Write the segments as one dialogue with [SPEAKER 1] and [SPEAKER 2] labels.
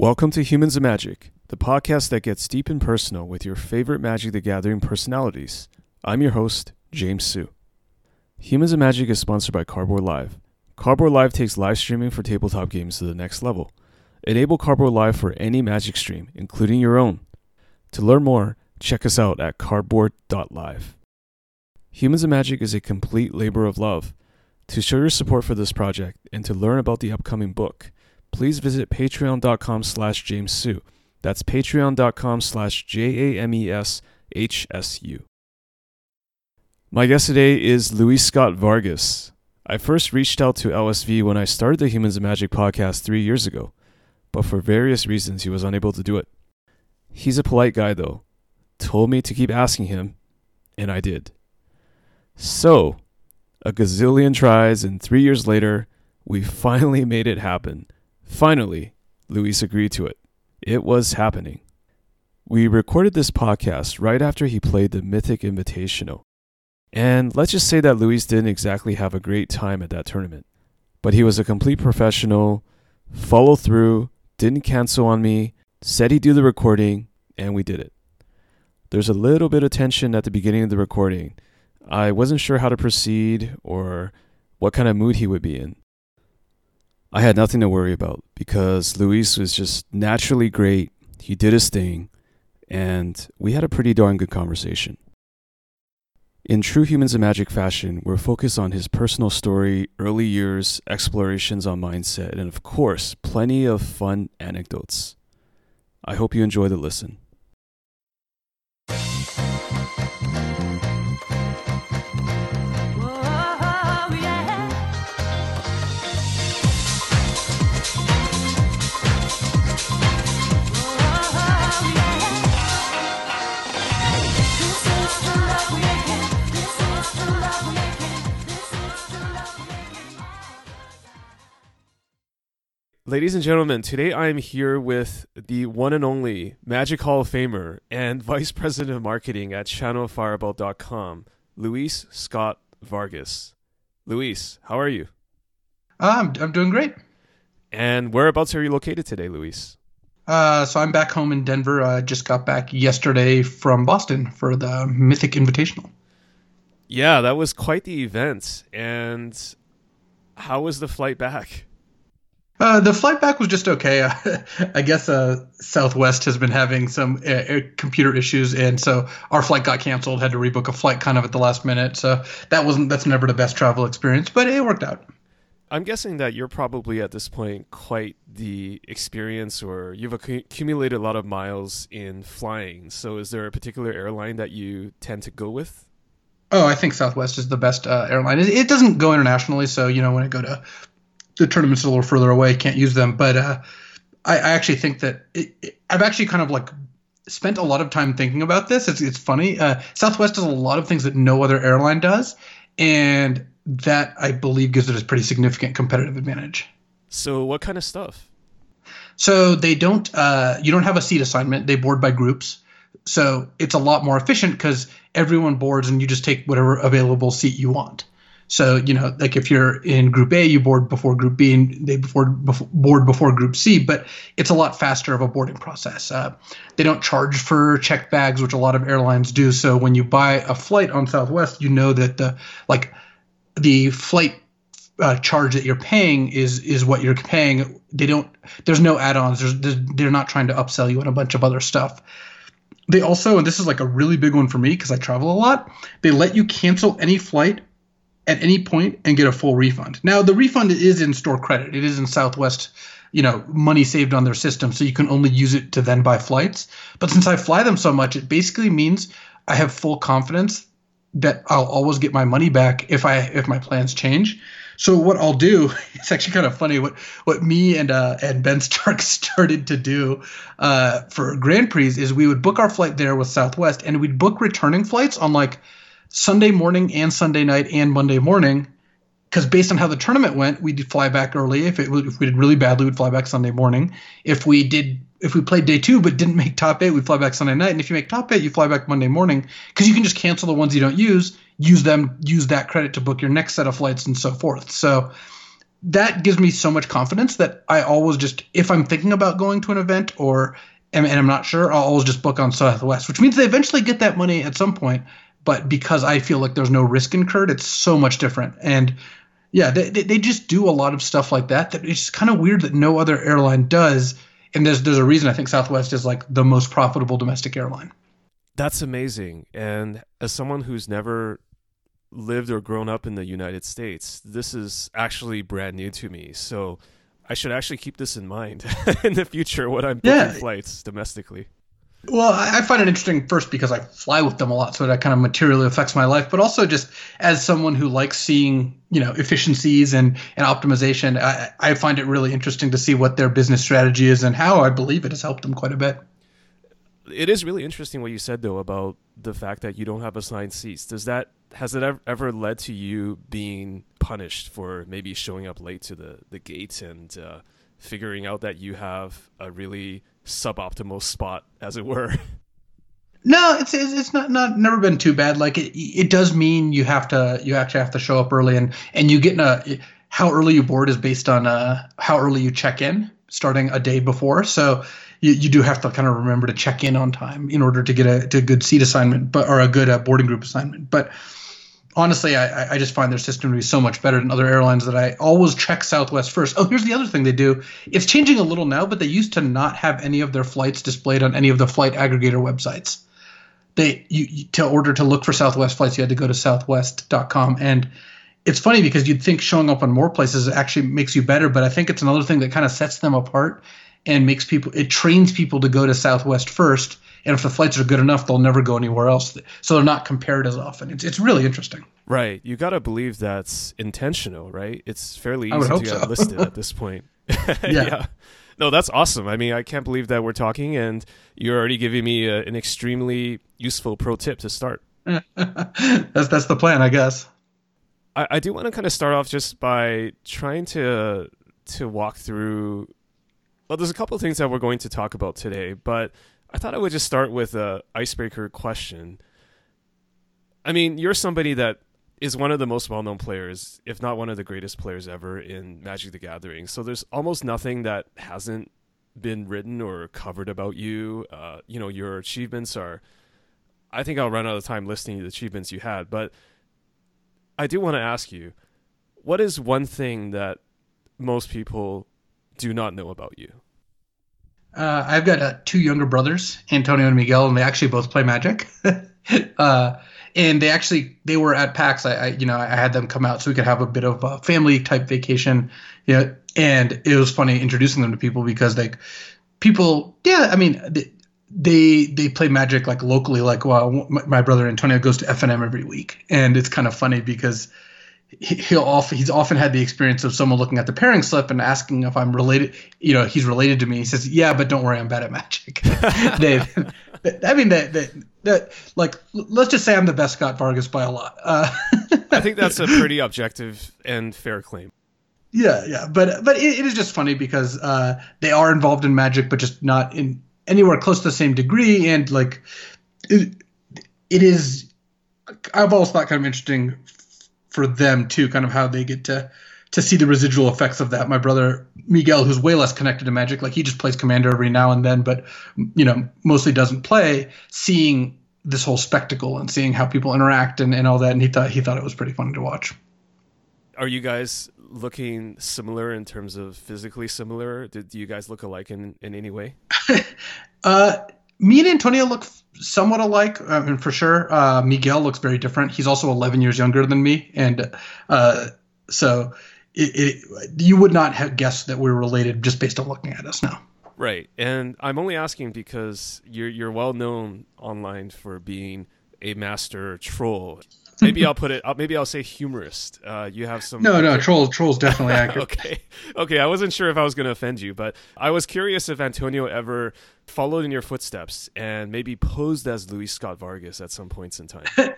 [SPEAKER 1] Welcome to Humans of Magic, the podcast that gets deep and personal with your favorite Magic the Gathering personalities. I'm your host, James Hsu. Humans of Magic is sponsored by Cardboard Live. Cardboard Live takes live streaming for tabletop games to the next level. Enable Cardboard Live for any Magic stream, including your own. To learn more, check us out at cardboard.live. Humans of Magic is a complete labor of love. To show your support for this project and to learn about the upcoming book, please visit patreon.com slash jameshsu. That's patreon.com slash J-A-M-E-S-H-S-U. My guest today is Luis Scott Vargas. I first reached out to LSV when I started the Humans of Magic podcast three years ago, but for various reasons he was unable to do it. He's a polite guy though, told me to keep asking him, and I did. So, a gazillion tries, and three years later, we finally made it happen. Finally, Luis agreed to it. It was happening. We recorded this podcast right after he played the Mythic Invitational. And let's just say that Luis didn't exactly have a great time at that tournament. But he was a complete professional, followed through, didn't cancel on me, said he'd do the recording, and we did it. There's a little bit of tension at the beginning of the recording. I wasn't sure how to proceed or what kind of mood he would be in. I had nothing to worry about because Luis was just naturally great. He did his thing, and we had a pretty darn good conversation. In true Humans of Magic fashion, we're focused on his personal story, early years, explorations on mindset, and of course, plenty of fun anecdotes. I hope you enjoy the listen. Ladies and gentlemen, today I am here with the one and only Magic Hall of Famer and Vice President of Marketing at ChannelFireball.com, Luis Scott Vargas. Luis, how are you?
[SPEAKER 2] Uh, I'm I'm doing great.
[SPEAKER 1] And whereabouts are you located today, Luis?
[SPEAKER 2] Uh, so I'm back home in Denver. I just got back yesterday from Boston for the Mythic Invitational.
[SPEAKER 1] Yeah, that was quite the event. And how was the flight back?
[SPEAKER 2] Uh, the flight back was just okay. Uh, I guess uh, Southwest has been having some uh, computer issues, and so our flight got canceled. Had to rebook a flight kind of at the last minute. So that wasn't that's never the best travel experience, but it worked out.
[SPEAKER 1] I'm guessing that you're probably at this point quite the experience, or you've accumulated a lot of miles in flying. So, is there a particular airline that you tend to go with?
[SPEAKER 2] Oh, I think Southwest is the best uh, airline. It, it doesn't go internationally, so you know when I go to the tournaments a little further away, can't use them. But uh, I, I actually think that it, it, I've actually kind of like spent a lot of time thinking about this. It's it's funny. Uh, Southwest does a lot of things that no other airline does, and that I believe gives it a pretty significant competitive advantage.
[SPEAKER 1] So, what kind of stuff?
[SPEAKER 2] So they don't uh, you don't have a seat assignment. They board by groups. So it's a lot more efficient because everyone boards and you just take whatever available seat you want. So you know, like if you're in Group A, you board before Group B, and they board before, board before Group C. But it's a lot faster of a boarding process. Uh, they don't charge for checked bags, which a lot of airlines do. So when you buy a flight on Southwest, you know that the like the flight uh, charge that you're paying is is what you're paying. They don't. There's no add-ons. There's, there's they're not trying to upsell you on a bunch of other stuff. They also, and this is like a really big one for me because I travel a lot. They let you cancel any flight at any point and get a full refund. Now the refund is in store credit. It is in Southwest, you know, money saved on their system, so you can only use it to then buy flights. But since I fly them so much, it basically means I have full confidence that I'll always get my money back if I if my plans change. So what I'll do, it's actually kind of funny what what me and uh, and Ben Stark started to do uh, for Grand Prix is we would book our flight there with Southwest and we'd book returning flights on like Sunday morning and Sunday night and Monday morning because based on how the tournament went, we'd fly back early. If it if we did really badly, we'd fly back Sunday morning. If we did if we played day two but didn't make top eight, we'd fly back Sunday night. And if you make top eight, you fly back Monday morning because you can just cancel the ones you don't use, use them, use that credit to book your next set of flights and so forth. So that gives me so much confidence that I always just, if I'm thinking about going to an event or and, and I'm not sure, I'll always just book on Southwest, which means they eventually get that money at some point. But because I feel like there's no risk incurred, it's so much different. And yeah, they, they, just do a lot of stuff like that that it's kind of weird that no other airline does. And there's there's a reason I think Southwest is like the most profitable domestic airline.
[SPEAKER 1] That's amazing. And as someone who's never lived or grown up in the United States, this is actually brand new to me. So I should actually keep this in mind in the future when I'm booking
[SPEAKER 2] Yeah.
[SPEAKER 1] flights domestically.
[SPEAKER 2] Well, I find it interesting first because I fly with them a lot, so that kind of materially affects my life. But also just as someone who likes seeing, you know, efficiencies and and optimization, I, I find it really interesting to see what their business strategy is and how I believe it has helped them quite a bit.
[SPEAKER 1] It is really interesting what you said though about the fact that you don't have assigned seats. Does that has it ever, ever led to you being punished for maybe showing up late to the the gate and uh, figuring out that you have a really suboptimal spot, as it were?
[SPEAKER 2] No, it's it's not not never been too bad. Like it it does mean you have to you actually have to show up early and and you get in a how early you board is based on uh how early you check in starting a day before. So you, you do have to kind of remember to check in on time in order to get a, to a good seat assignment, but or a good uh, boarding group assignment. But honestly, I, I- just find their system to be so much better than other airlines that I always check Southwest first. Oh, here's the other thing they do. It's changing a little now, but they used to not have any of their flights displayed on any of the flight aggregator websites. They you, you to order to look for Southwest flights, you had to go to southwest.com and it's funny because you'd think showing up on more places actually makes you better, but I think it's another thing that kind of sets them apart and makes people it trains people to go to Southwest first. And if the flights are good enough, they'll never go anywhere else. So they're not compared as often. It's it's really interesting.
[SPEAKER 1] Right. You got to believe that's intentional, right? It's fairly easy to get
[SPEAKER 2] so.
[SPEAKER 1] listed at this point. yeah. No, that's awesome. I mean, I can't believe that we're talking and you're already giving me a, an extremely useful pro tip to start.
[SPEAKER 2] that's that's the plan, I guess.
[SPEAKER 1] I, I do want to kind of start off just by trying to to walk through. Well, there's a couple of things that we're going to talk about today, but I thought I would just start with a icebreaker question. I mean, you're somebody that is one of the most well-known players, if not one of the greatest players ever in Magic the Gathering. So there's almost nothing that hasn't been written or covered about you. Uh, you know, your achievements are. I think I'll run out of time listing the achievements you had, but I do want to ask you, what is one thing that most people do not know about you?
[SPEAKER 2] Uh, I've got uh, two younger brothers, Antonio and Miguel, and they actually both play Magic. uh, and they actually they were at PAX. I, I you know I had them come out so we could have a bit of a family type vacation. You know, and it was funny introducing them to people because like people, yeah, I mean. They, they they play magic like locally like well my, my brother antonio goes to fnm every week and it's kind of funny because he'll often he's often had the experience of someone looking at the pairing slip and asking if I'm related. You know, he's related to me. He says, "Yeah, but don't worry, I'm bad at magic." they, I mean, that that that like let's just say I'm the best Scott Vargas by a lot. Uh,
[SPEAKER 1] I think that's a pretty objective and fair claim.
[SPEAKER 2] yeah, yeah, but but it, it is just funny because uh, they are involved in magic, but just not in anywhere close to the same degree. And like, it, it is. I've always thought kind of interesting for them too, kind of how they get to to see the residual effects of that. My brother Miguel, who's way less connected to Magic, like he just plays Commander every now and then, but you know mostly doesn't play. Seeing this whole spectacle and seeing how people interact and, and all that, and he thought he thought it was pretty funny to watch.
[SPEAKER 1] Are you guys looking similar in terms of physically similar? Do, do you guys look alike in, in any way?
[SPEAKER 2] Uh, me and Antonio look somewhat alike, I mean, for sure. Uh, Miguel looks very different. He's also 11 years younger than me, and uh, so it, it, you would not have guessed that we were related just based on looking at us now.
[SPEAKER 1] Right. And I'm only asking because you're you're well known online for being a master troll. Maybe I'll put it. I'll, maybe I'll say humorist. Uh, you have some.
[SPEAKER 2] No, no, troll, troll's definitely accurate.
[SPEAKER 1] okay. Okay. I wasn't sure if I was going to offend you, but I was curious if Antonio ever followed in your footsteps and maybe posed as Luis Scott Vargas at some points in time.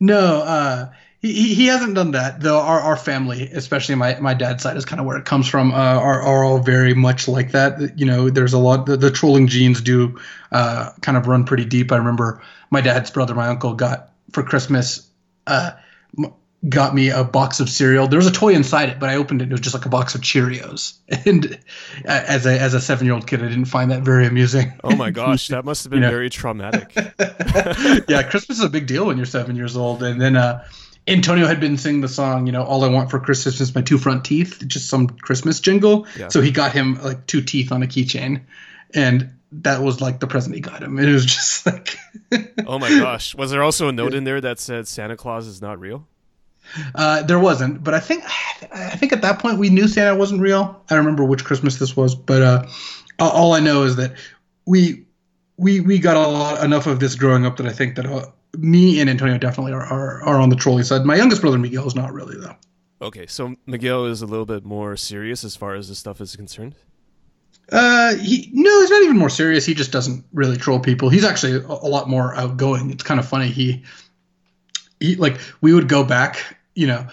[SPEAKER 2] No, uh, he, he he hasn't done that though. Our our family, especially my, my dad's side, is kind of where it comes from. Uh, are are all very much like that. You know, there's a lot. The, the trolling genes do uh, kind of run pretty deep. I remember my dad's brother, my uncle, got for Christmas. Uh, got me a box of cereal. There was a toy inside it, but I opened it. and It was just like a box of Cheerios. And as a as a seven year old kid, I didn't find that very amusing.
[SPEAKER 1] Oh my gosh, that must have been
[SPEAKER 2] You know.
[SPEAKER 1] very traumatic.
[SPEAKER 2] yeah, Christmas is a big deal when you're seven years old. And then uh, Antonio had been singing the song, you know, "All I Want for Christmas is My Two Front Teeth," just some Christmas jingle.
[SPEAKER 1] Yeah.
[SPEAKER 2] So he got him like two teeth on a keychain, and that was like the present he got him. It was just like,
[SPEAKER 1] Oh my gosh, was there also a note in there that said Santa Claus is not real?
[SPEAKER 2] uh, there wasn't. But I think I think at that point we knew Santa wasn't real. I don't remember which Christmas this was, but uh, all- I know is that we we we got a lot enough of this growing up that I think that uh, me and Antonio definitely are, are are on the trolley side. My youngest brother Miguel is not really though.
[SPEAKER 1] Okay, so Miguel is a little bit more serious as far as this stuff is concerned.
[SPEAKER 2] Uh, he no, he's not even more serious. He just doesn't really troll people. He's actually a, a lot more outgoing. It's kind of funny. He he like we would go back, you know,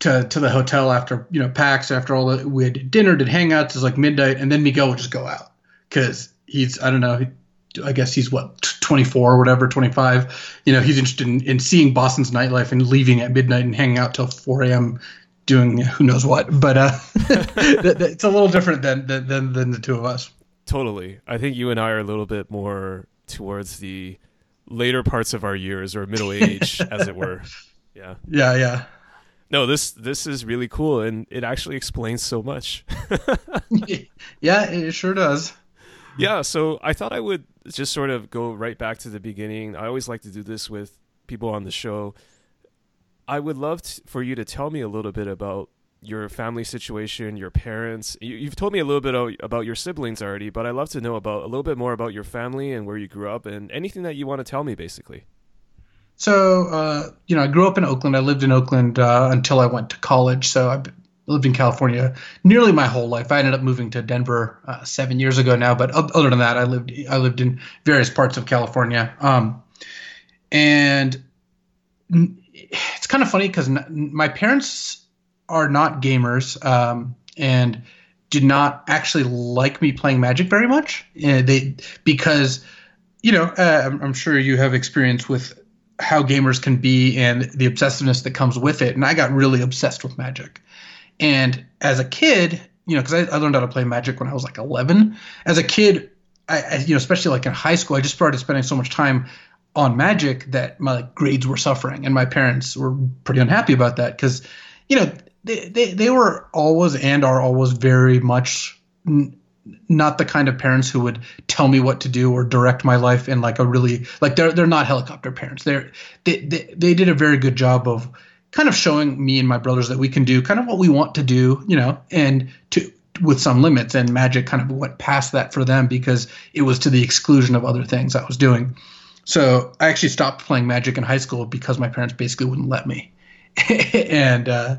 [SPEAKER 2] to to the hotel after you know PAX after all the we had dinner, did hangouts. It's like midnight, and then Miguel would just go out because he's I don't know. He, I guess he's what 24 or whatever, 25. You know, he's interested in, in seeing Boston's nightlife and leaving at midnight and hanging out till 4 a.m. doing who knows what. But uh, it's a little different than, than than than the two of us.
[SPEAKER 1] Totally. I think you and I are a little bit more towards the later parts of our years or middle age, as it were. Yeah.
[SPEAKER 2] Yeah, yeah.
[SPEAKER 1] No, this this is really cool, and it actually explains so much.
[SPEAKER 2] yeah, it sure does.
[SPEAKER 1] yeah. So I thought I would just sort of go right back to the beginning. I always like to do this with people on the show. I would love t- for you to tell me a little bit about your family situation, your parents. You, you've told me a little bit o- about your siblings already, but I'd love to know about a little bit more about your family and where you grew up and anything that you want to tell me, basically.
[SPEAKER 2] So, uh, you know, I grew up in Oakland. I lived in Oakland uh, until I went to college. So I lived in California nearly my whole life. I ended up moving to Denver uh, seven years ago now. But other than that, I lived I lived in various parts of California. Um, and it's kind of funny because n- my parents are not gamers um, and did not actually like me playing Magic very much. Uh, they because you know uh, I'm, I'm sure you have experience with how gamers can be and the obsessiveness that comes with it. And I got really obsessed with Magic. And as a kid, you know, because I, I learned how to play Magic when I was like 11. As a kid, I, I, you know, especially like in high school, I just started spending so much time on Magic that my like, grades were suffering, and my parents were pretty unhappy about that because, you know, they, they they were always and are always very much n- not the kind of parents who would tell me what to do or direct my life in like a really like they're they're not helicopter parents. They're they they, they did a very good job of kind of showing me and my brothers that we can do kind of what we want to do, you know, and to with some limits and magic kind of went past that for them because it was to the exclusion of other things I was doing. So I actually stopped playing magic in high school because my parents basically wouldn't let me. and uh,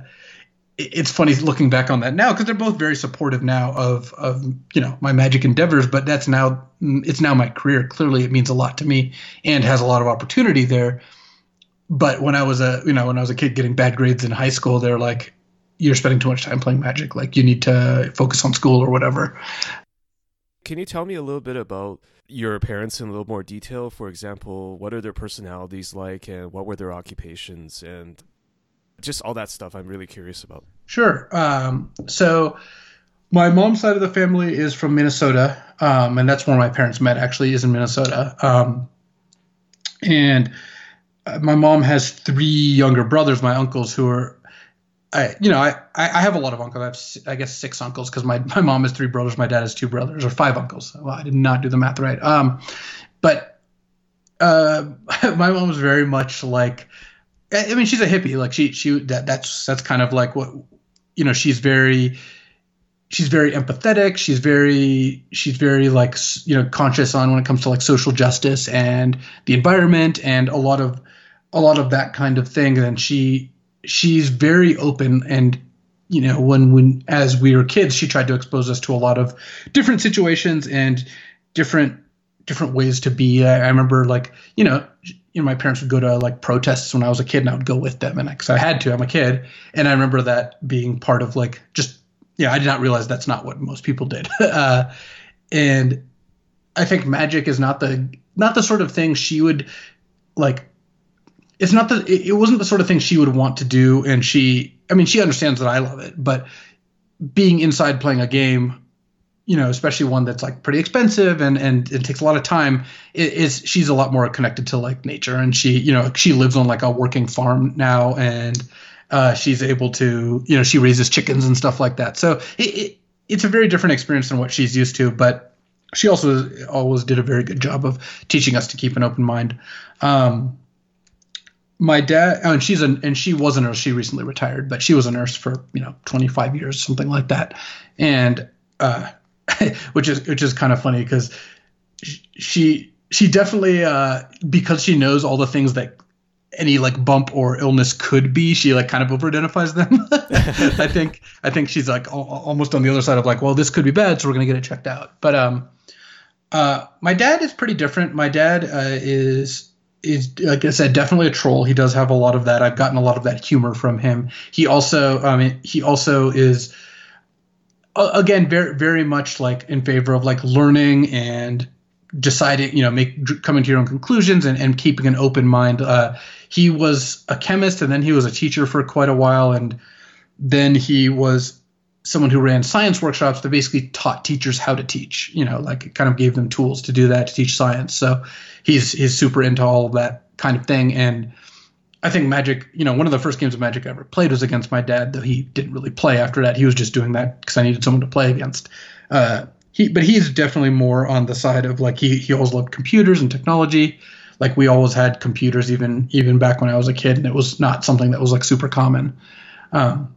[SPEAKER 2] it's funny looking back on that now because they're both very supportive now of of you know my magic endeavors. But that's now it's now my career. Clearly, it means a lot to me and has a lot of opportunity there. But when I was a you know when I was a kid getting bad grades in high school, they're like, "You're spending too much time playing magic. Like you need to focus on school or whatever."
[SPEAKER 1] Can you tell me a little bit about your parents in a little more detail? For example, what are their personalities like and what were their occupations and just all that stuff I'm really curious about.
[SPEAKER 2] Sure. Um, so my mom's side of the family is from Minnesota, um, and that's where my parents met. Actually, is in Minnesota. Um, and uh, my mom has three younger brothers, my uncles, who are. I, you know, I, I have a lot of uncles. I have, I guess, six uncles because my, my mom has three brothers, my dad has two brothers, or five uncles. Well, I did not do the math right. Um, but uh, my mom was very much like, I mean, she's a hippie. Like she, she, that, that's, that's kind of like what, you know, she's very, she's very empathetic. She's very, she's very like, you know, conscious on when it comes to like social justice and the environment and a lot of, a lot of that kind of thing. And she, she's very open and, you know, when, when, as we were kids, she tried to expose us to a lot of different situations and different, different ways to be. I, I remember like, you know, you know, my parents would go to like protests when I was a kid, and I would go with them, and I because I had to, I'm a kid, and I remember that being part of like just yeah, I did not realize that's not what most people did, uh, and I think magic is not the not the sort of thing she would like. It's not that it, it wasn't the sort of thing she would want to do, and she, I mean, she understands that I love it, but being inside playing a game, you know, especially one that's like pretty expensive and and it takes a lot of time, is she's a lot more connected to like nature, and she, you know, she lives on like a working farm now, and uh, she's able to, you know, she raises chickens and stuff like that. So it, it it's a very different experience than what she's used to, but she also always did a very good job of teaching us to keep an open mind. Um, my dad, and she's an, and she was a nurse. She recently retired, but she was a nurse for you know 25 years, something like that. And uh, which is which is kind of funny because she she definitely uh, because she knows all the things that any like bump or illness could be she like kind of over identifies them i think i think she's like al- almost on the other side of like well this could be bad so we're to get it checked out but um uh my dad is pretty different my dad uh, is is like i said definitely a troll. He does have a lot of that. I've gotten a lot of that humor from him. He also i mean he also is again very very much like in favor of like learning and deciding you know make coming to your own conclusions and, and keeping an open mind. Uh, he was a chemist and then he was a teacher for quite a while. And then he was someone who ran science workshops that basically taught teachers how to teach you know like kind of gave them tools to do that to teach science. So he's he's super into all of that kind of thing and I think Magic, you know, one of the first games of Magic I ever played was against my dad, though he didn't really play after that. He was just doing that because I needed someone to play against. Uh, he, but he's definitely more on the side of like he, he always loved computers and technology. Like we always had computers, even even back when I was a kid, and it was not something that was like super common. Um,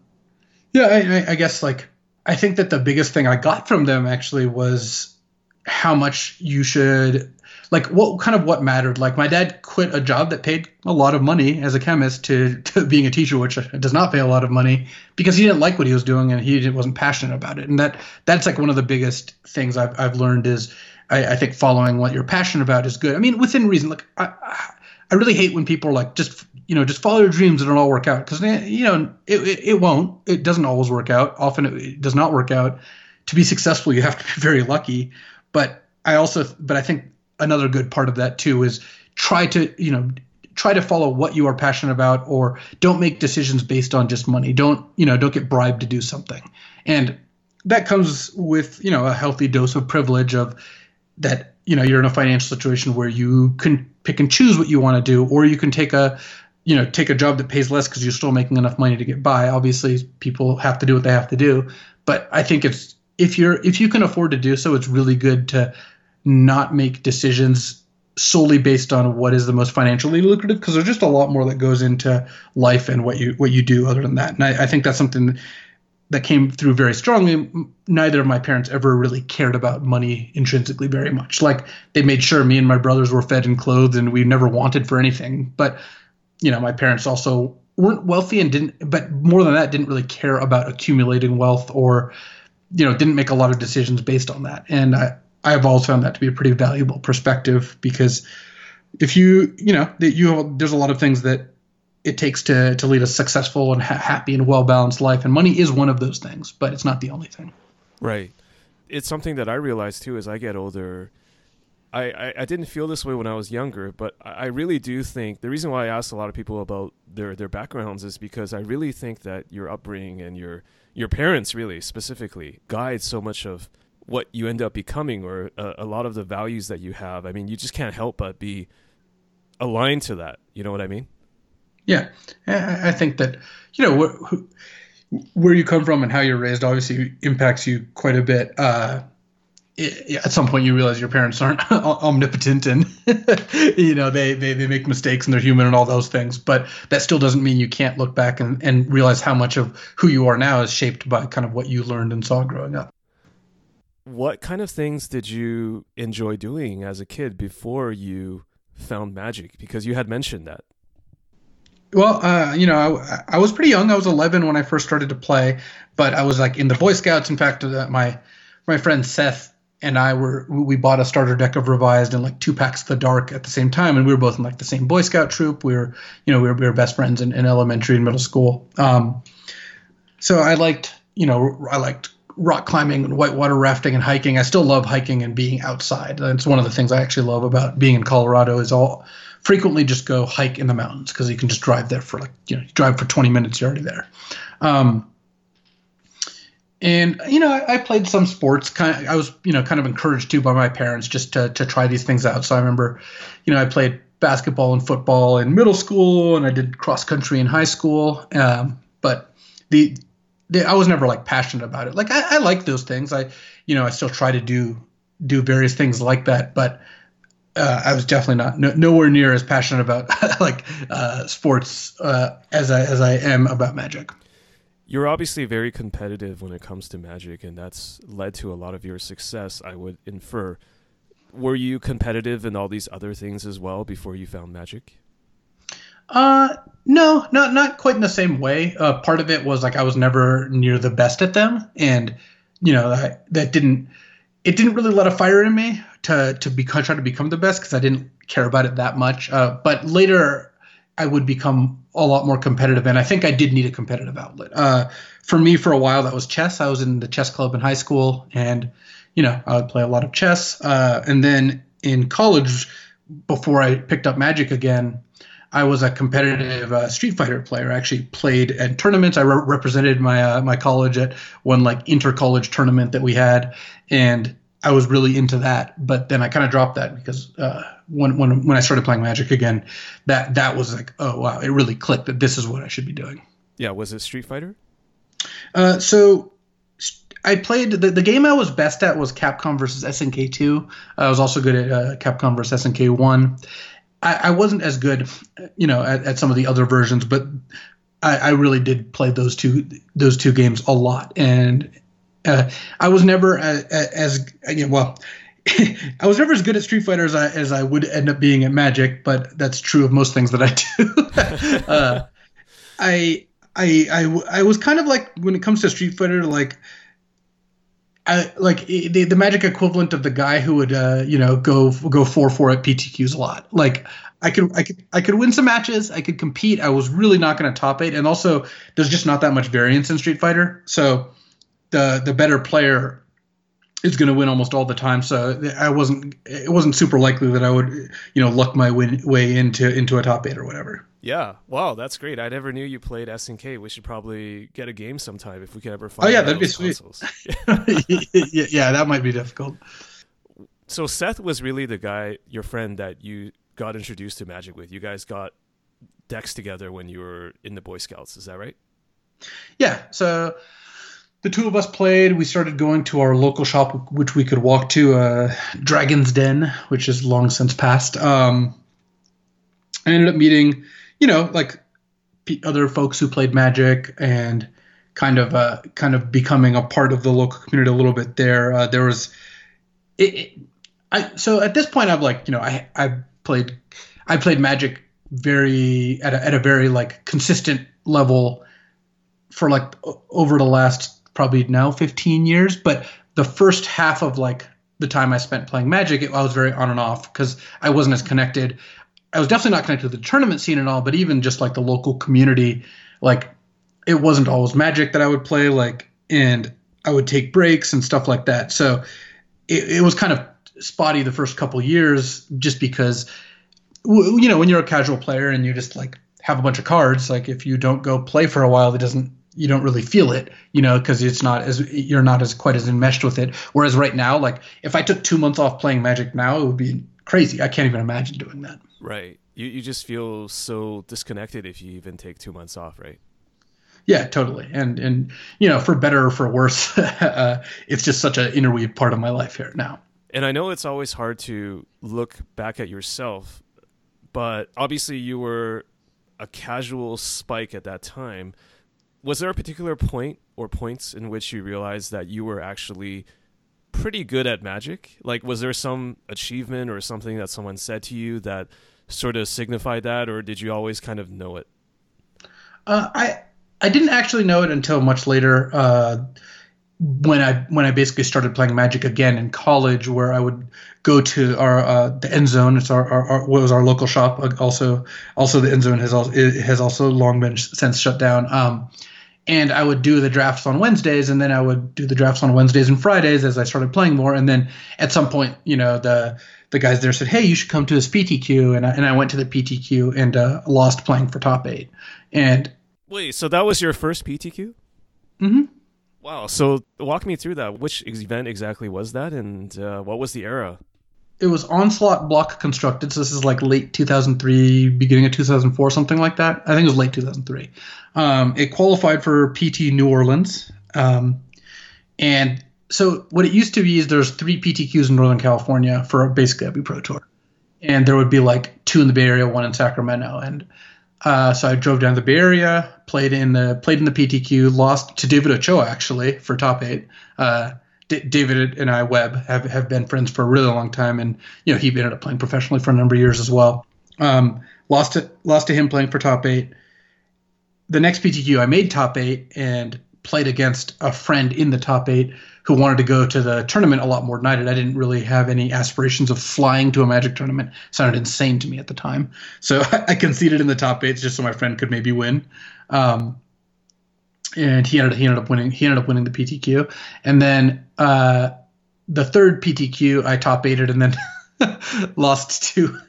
[SPEAKER 2] yeah, I, I, I guess like I think that the biggest thing I got from them actually was how much you should like what kind of what mattered? Like my dad quit a job that paid a lot of money as a chemist to, to being a teacher which does not pay a lot of money because he didn't like what he was doing and he wasn't passionate about it. And that that's like one of the biggest things i've, I've learned is I, I think following what you're passionate about is good. I mean within reason like i i really hate when people are like just you know just follow your dreams and it'll all work out. Because eh, you know it, it, it won't. It doesn't always work out. Often it, it does not work out. To be successful you have to be very lucky. But i also but i think another good part of that too is try to you know try to follow what you are passionate about or don't make decisions based on just money. Don't you know don't get bribed to do something. And that comes with you know a healthy dose of privilege of that you know you're in a financial situation where you can pick and choose what you want to do or you can take a you know take a job that pays less because you're still making enough money to get by. Obviously people have to do what they have to do. But i think it's if you're if you can afford to do so it's really good to not make decisions solely based on what is the most financially lucrative because there's just a lot more that goes into life and what you what you do other than that. And i, I think that's something that came through very strongly. Neither of my parents ever really cared about money intrinsically very much. Like they made sure me and my brothers were fed and clothed and we never wanted for anything. But you know my parents also weren't wealthy and didn't but more than that didn't really care about accumulating wealth or you know didn't make a lot of decisions based on that. And i i've always found that to be a pretty valuable perspective because if you you know that you there's a lot of things that it takes to to lead a successful and ha- happy and well balanced life and money is one of those things but it's not the only thing
[SPEAKER 1] Right. It's something that I realize too as I get older. I, I, I didn't feel this way when I was younger, but I really do think the reason why I ask a lot of people about their, their backgrounds is because I really think that your upbringing and your your parents really specifically guide so much of what you end up becoming or a, a lot of the values that you have. I mean, you just can't help but be aligned to that. You know what I mean?
[SPEAKER 2] Yeah, I think that you know wh- where you come from and how you're raised obviously impacts you quite a bit. Uh, at some point, you realize your parents aren't omnipotent and you know they, they they make mistakes and they're human and all those things. But that still doesn't mean you can't look back and, and realize how much of who you are now is shaped by kind of what you learned and saw growing up.
[SPEAKER 1] What kind of things did you enjoy doing as a kid before you found magic? Because you had mentioned that.
[SPEAKER 2] Well, uh, you know, I, I was pretty young. I was 11 when I first started to play, but I was like in the Boy Scouts. In fact, uh, my my friend Seth and I were we bought a starter deck of Revised and like two packs of the Dark at the same time, and we were both in like the same Boy Scout troop. We were, you know, we were, we were best friends in, in elementary and middle school. Um, so I liked, you know, I liked rock climbing and whitewater rafting and hiking. I still love hiking and being outside. That's one of the things I actually love about being in Colorado is all frequently just go hike in the mountains because you can just drive there for like you know you drive for 20 minutes you're already there. Um, and you know I, I played some sports. Kind of, I was you know kind of encouraged to by my parents just to to try these things out. So I remember, you know, I played basketball and football in middle school, and I did cross country in high school. Um, but the I was never like passionate about it. Like I, I like those things. I you know I still try to do do various things like that, but uh, I was definitely not no, nowhere near as passionate about like uh, sports uh, as I as I am about Magic.
[SPEAKER 1] You're obviously very competitive when it comes to Magic, and that's led to a lot of your success, I would infer. Were you competitive in all these other things as well before you found Magic?
[SPEAKER 2] Uh, no, not not quite in the same way. Uh, part of it was like I was never near the best at them, and you know that that didn't it didn't really let a fire in me to to become try to become the best because I didn't care about it that much. Uh, but later I would become a lot more competitive, and I think I did need a competitive outlet. Uh, for me, for a while, that was chess. I was in the chess club in high school, and you know I would play a lot of chess. Uh, and then in college, before I picked up Magic again, I was a competitive uh, Street Fighter player. I actually played at tournaments. I re- represented my uh, my college at one like inter college tournament that we had, and I was really into that. But then I kind of dropped that because uh, when when when I started playing Magic again, that that was like oh wow, it really clicked that this is what I should be doing.
[SPEAKER 1] Yeah, was it Street Fighter?
[SPEAKER 2] Uh, so I played the, the game I was best at was Capcom versus SNK two. I was also good at uh, Capcom versus SNK one. I, I wasn't as good, you know, at, at some of the other versions, but I, I really did play those two those two games a lot, and uh, I was never as, as you know, well. I was never as good at Street Fighter as I, as I would end up being at Magic, but that's true of most things that I do. uh, I, I, I, I was kind of like when it comes to Street Fighter, like I, like the, the magic equivalent of the guy who would uh, you know go go four four at PTQs a lot. Like I could I could I could win some matches. I could compete. I was really not going to top eight, and also there's just not that much variance in Street Fighter. So the the better player is going to win almost all the time. So I wasn't it wasn't super likely that I would you know luck my win, way into into a top eight or whatever.
[SPEAKER 1] Yeah. Wow, that's great. I never knew you played SNK. We should probably get a game sometime if we could ever find.
[SPEAKER 2] Oh yeah, that'd be sweet. yeah, yeah, that might be difficult.
[SPEAKER 1] so Seth was really the guy, your friend, that you got introduced to Magic with. You guys got decks together when you were in the Boy Scouts. Is that right?
[SPEAKER 2] Yeah, so the two of us played. We started going to our local shop, which we could walk to, uh, Dragon's Den, which is long since passed. Um, I ended up meeting, you know, like other folks who played Magic and kind of, uh, kind of becoming a part of the local community a little bit. There, uh, there was, it, it, I so at this point I've like, you know, I I played, I played Magic very at a, at a very like consistent level for like over the last probably now 15 years but the first half of like the time i spent playing magic it, i was very on and off because i wasn't as connected i was definitely not connected to the tournament scene at all but even just like the local community like it wasn't always magic that i would play like and i would take breaks and stuff like that. So it, it was kind of spotty the first couple years just because you know when you're a casual player and you just like have a bunch of cards like if you don't go play for a while it doesn't you don't really feel it you know because it's not as you're not as quite as enmeshed with it. Whereas right now like if i took two months off playing magic now it would be crazy. I can't even imagine doing that
[SPEAKER 1] Right. You you just feel so disconnected if you even take two months off, right?
[SPEAKER 2] yeah totally and and you know for better or for worse uh, it's just such an interweave part of my life here now
[SPEAKER 1] And I know it's always hard to look back at yourself, but obviously you were a casual spike at that time. Was there a particular point or points in which you realized that you were actually pretty good at magic? Like, was there some achievement or something that someone said to you that sort of signify that, or did you always kind of know it?
[SPEAKER 2] Uh, I I didn't actually know it until much later uh, when I when I basically started playing Magic again in college, where I would go to our uh, the End Zone. It's our, our, our what was our local shop. uh, Also, also the End Zone has also has also long been since shut down. Um, and I would do the drafts on Wednesdays, and then I would do the drafts on Wednesdays and Fridays as I started playing more. And then at some point, you know, the the guys there said, "Hey, you should come to this PTQ," and I, and I went to the PTQ and uh, lost playing for top eight. And
[SPEAKER 1] Wait, so that was your first PTQ?
[SPEAKER 2] Mhm.
[SPEAKER 1] Wow. So walk me through that. Which event exactly was that, and uh, what was the era?
[SPEAKER 2] it was onslaught block constructed so this is like late 2003 beginning of 2004 something like that i think it was late 2003 um, it qualified for pt new orleans um, and so what it used to be is there's three ptqs in northern california for basically every pro tour and there would be like two in the bay area one in sacramento and uh, so I drove down to the Bay Area, played in the played in the PTQ, lost to David Ochoa actually for top eight. Uh, D- David and I, Webb, have, have been friends for a really long time, and you know he ended up playing professionally for a number of years as well. Um, lost to lost to him playing for top eight. The next PTQ, I made top eight and played against a friend in the top eight who wanted to go to the tournament a lot more than I did. I didn't really have any aspirations of flying to a Magic tournament. It sounded insane to me at the time, so I conceded in the top eight just so my friend could maybe win. Um, and he ended he ended up winning he ended up winning the PTQ, and then uh, the third PTQ I top eighted and then lost to.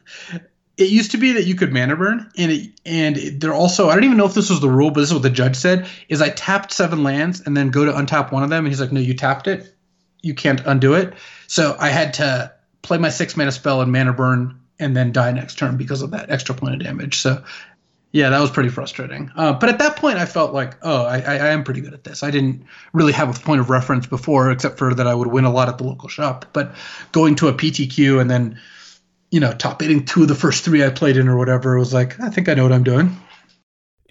[SPEAKER 2] It used to be that you could mana burn, and it, and it, there also I don't even know if this was the rule, but this is what the judge said: is I tapped seven lands and then go to untap one of them, and he's like, "No, you tapped it, you can't undo it." So I had to play my six mana spell and mana burn, and then die next turn because of that extra point of damage. So yeah, that was pretty frustrating. Uh, but at that point, I felt like, oh, I, I, I am pretty good at this. I didn't really have a point of reference before, except for that I would win a lot at the local shop. But going to a PTQ and then, you know, top eighting two of the first three I played in or whatever, it was like, I think I know what I'm doing.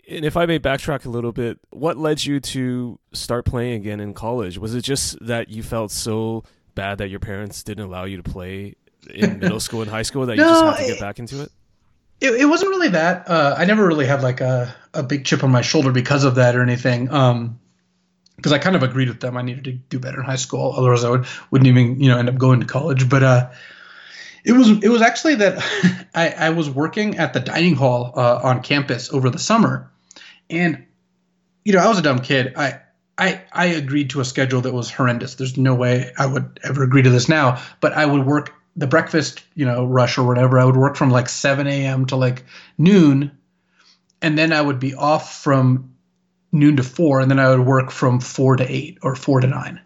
[SPEAKER 1] And if I may backtrack a little bit, what led you to start playing again in college? Was it just that you felt so bad that your parents didn't allow you to play in middle school and high school that you just had to get
[SPEAKER 2] it-
[SPEAKER 1] back into it?
[SPEAKER 2] It, it wasn't really that. Uh, I never really had like a, a big chip on my shoulder because of that or anything. Um, because I kind of agreed with them. I needed to do better in high school, otherwise I would wouldn't even you know end up going to college. But uh, it was it was actually that I, I was working at the dining hall uh, on campus over the summer, and you know I was a dumb kid. I I I agreed to a schedule that was horrendous. There's no way I would ever agree to this now. But I would work the breakfast you know rush or whatever. I would work from like 7 a.m. to like noon, and then I would be off from noon to four, and then I would work from four to eight or four to nine,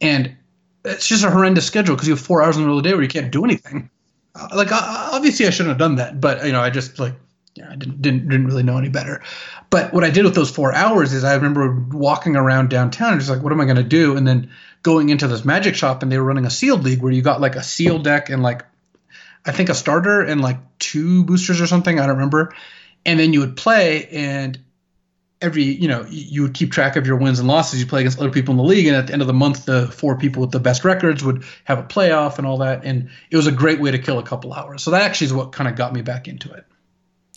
[SPEAKER 2] and it's just a horrendous schedule because you have four hours in the middle of the day where you can't do anything. Uh, like uh, obviously I shouldn't have done that, but you know I just like yeah I didn't didn't didn't really know any better. But what I did with those four hours is I remember walking around downtown and just like what am I going to do, and then going into this magic shop and they were running a sealed league where you got like a sealed deck and like I think a starter and like two boosters or something I don't remember, and then you would play and every you know you would keep track of your wins and losses. You play against other people in the league and at the end of the month the four people with the best records would have a playoff and all that and it was a great way to kill a couple hours. So that actually is what kind of got me back into it.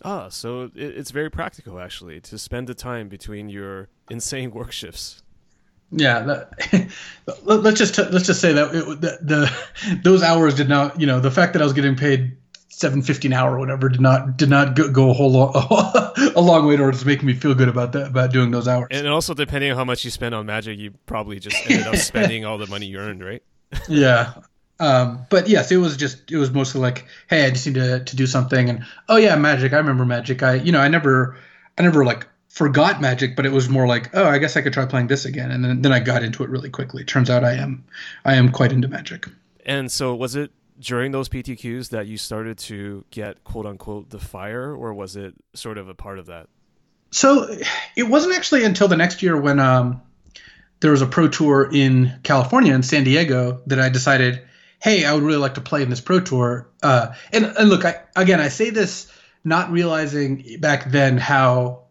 [SPEAKER 1] Ah, so it's very practical actually to spend the time between your insane work shifts.
[SPEAKER 2] yeah that, let- let's just let's just say that it, the, the those hours did not you know the fact that i was getting paid 750 an hour or whatever did not did not go, go a whole lot a long way towards making me feel good about that about doing those hours.
[SPEAKER 1] And also, depending on how much you spend on Magic, you probably just ended up spending all the money you earned, right?
[SPEAKER 2] yeah. Um, but yes it was just it was mostly like hey i just need to, to do something. And oh yeah magic. I remember magic. I you know i never i never like forgot magic but it was more like oh i guess i could try playing this again. And then, then i got into it really quickly. Turns out i am i am quite into magic.
[SPEAKER 1] And so, was it during those PTQs that you started to get quote unquote the fire, or was it sort of a part of that?
[SPEAKER 2] So it wasn't actually until the next year when um, there was a pro tour in California in San Diego that I decided, hey, I would really like to play in this pro tour. Uh, and, and look, I, again, I say this not realizing back then how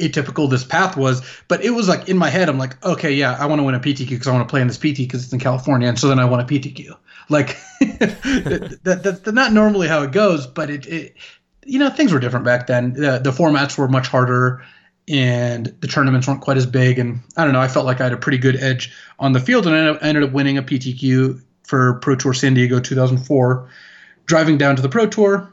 [SPEAKER 2] atypical this path was, but it was like in my head, I'm like, okay, yeah, I want to win a PTQ because I want to play in this PT because it's in California, and so then I want a PTQ. Like that, that, that's not normally how it goes, but it, it you know things were different back then. The, the formats were much harder, and the tournaments weren't quite as big. And I don't know, I felt like I had a pretty good edge on the field, and I ended up winning a PTQ for Pro Tour San Diego 2004. Driving down to the Pro Tour,